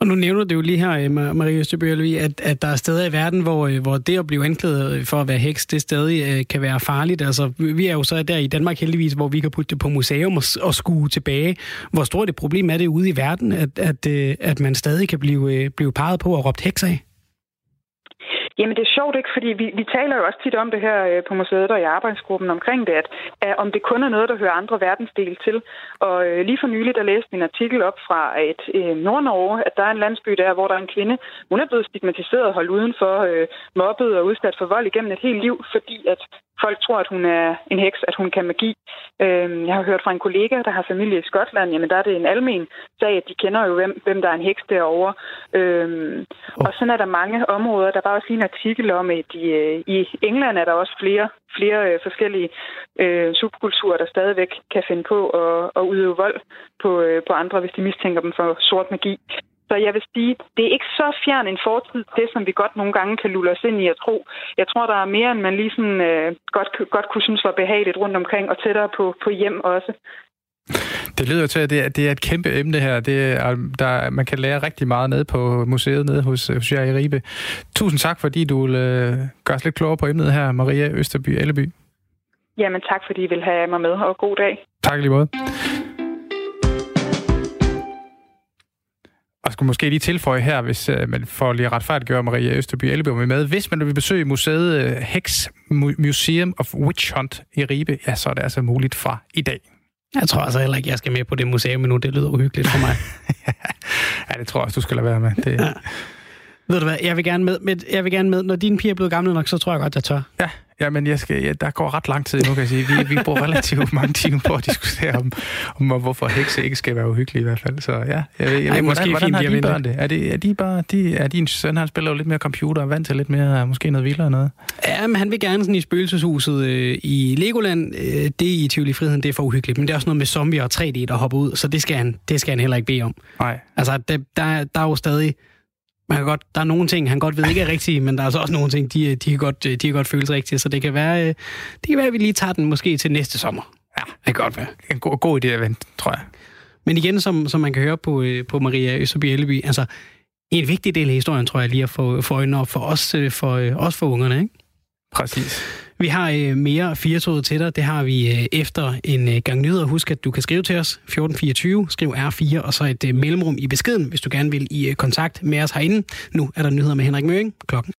Og nu nævner du jo lige her, øh, Marie Østerbøl, at, at der er steder i verden, hvor, øh, hvor det at blive anklaget øh, for at være heks, det stadig kan være farligt. Altså, vi er jo så der i Danmark heldigvis, hvor vi kan putte det på museum og, og skue tilbage. Hvor stort et problem er det ude i verden, at, at, at man stadig kan blive, blive peget på og råbt heks af? Jamen det er sjovt ikke, fordi vi, vi taler jo også tit om det her øh, på museet og i arbejdsgruppen omkring det, at, at om det kun er noget, der hører andre verdensdele til. Og øh, lige for nylig, der læste en artikel op fra et øh, Nord-Norge, at der er en landsby der, hvor der er en kvinde, hun er blevet stigmatiseret og holdt udenfor, øh, mobbet og udsat for vold igennem et helt liv, fordi at folk tror, at hun er en heks, at hun kan magi. Øh, jeg har hørt fra en kollega, der har familie i Skotland, jamen der er det en almen sag, at de kender jo, hvem, hvem der er en heks derovre. Øh, oh. Og sådan er der mange områder. Der var også lige en artikel om, at i, øh, i England er der også flere, flere øh, forskellige øh, subkulturer, der stadigvæk kan finde på at, at udøve vold på, øh, på andre, hvis de mistænker dem for sort magi. Så jeg vil sige, det er ikke så fjern en fortid det, som vi godt nogle gange kan lulle os ind i at tro. Jeg tror, der er mere, end man lige sådan, øh, godt, godt kunne synes var behageligt rundt omkring, og tættere på, på hjem også. Det lyder til, at det er, det er et kæmpe emne her. Det er, der, man kan lære rigtig meget nede på museet nede hos, hos jer i Ribe. Tusind tak, fordi du vil øh, gøre os lidt klogere på emnet her, Maria Østerby Elleby. Jamen tak, fordi I vil have mig med, og god dag. Tak lige måde. Og skulle måske lige tilføje her, hvis uh, man får lige retfærdiggøre Maria Østerby Elby med. Hvis man vil besøge museet uh, Hex Museum of Witch Hunt i Ribe, ja, så er det altså muligt fra i dag. Jeg tror altså heller ikke, jeg skal med på det museum nu. Det lyder uhyggeligt for mig. ja, det tror jeg også, du skal lade være med. Det... Ja. Ved du hvad, jeg vil gerne med, med, jeg vil gerne med. Når dine piger er blevet gamle nok, så tror jeg godt, jeg tør. Ja, ja men jeg skal, ja, der går ret lang tid nu, kan jeg sige. Vi, vi bruger relativt mange timer på at diskutere om, om hvorfor hekse ikke skal være uhyggelige i hvert fald. Så ja, jeg, jeg, jeg, Ej, måske hvordan, hvordan har de børn det? Er, det? er de bare, de, er din søn, han spiller jo lidt mere computer og vant til lidt mere, måske noget vildere noget? Ja, men han vil gerne sådan i spøgelseshuset øh, i Legoland. Øh, det i Tivoli Friheden, det er for uhyggeligt. Men det er også noget med zombier og 3D, der hopper ud, så det skal han, det skal han heller ikke bede om. Nej. Altså, der, der, der er jo stadig man kan godt, der er nogle ting, han godt ved ikke er rigtige, men der er altså også nogle ting, de, de, kan, godt, de kan godt føles rigtige, så det kan være, øh, det kan være, at vi lige tager den måske til næste sommer. Ja, Det kan godt være. en god, god idé at vente, tror jeg. Men igen, som, som man kan høre på, øh, på Maria Østerby Elleby, altså en vigtig del af historien, tror jeg lige at få, få øjnene op for os, øh, for, os for ungerne, ikke? Præcis. Vi har øh, mere firetoget til dig. Det har vi øh, efter en øh, gang nyheder. Husk, at du kan skrive til os 1424, skriv R4, og så et øh, mellemrum i beskeden, hvis du gerne vil i øh, kontakt med os herinde. Nu er der nyheder med Henrik Møring. Klokken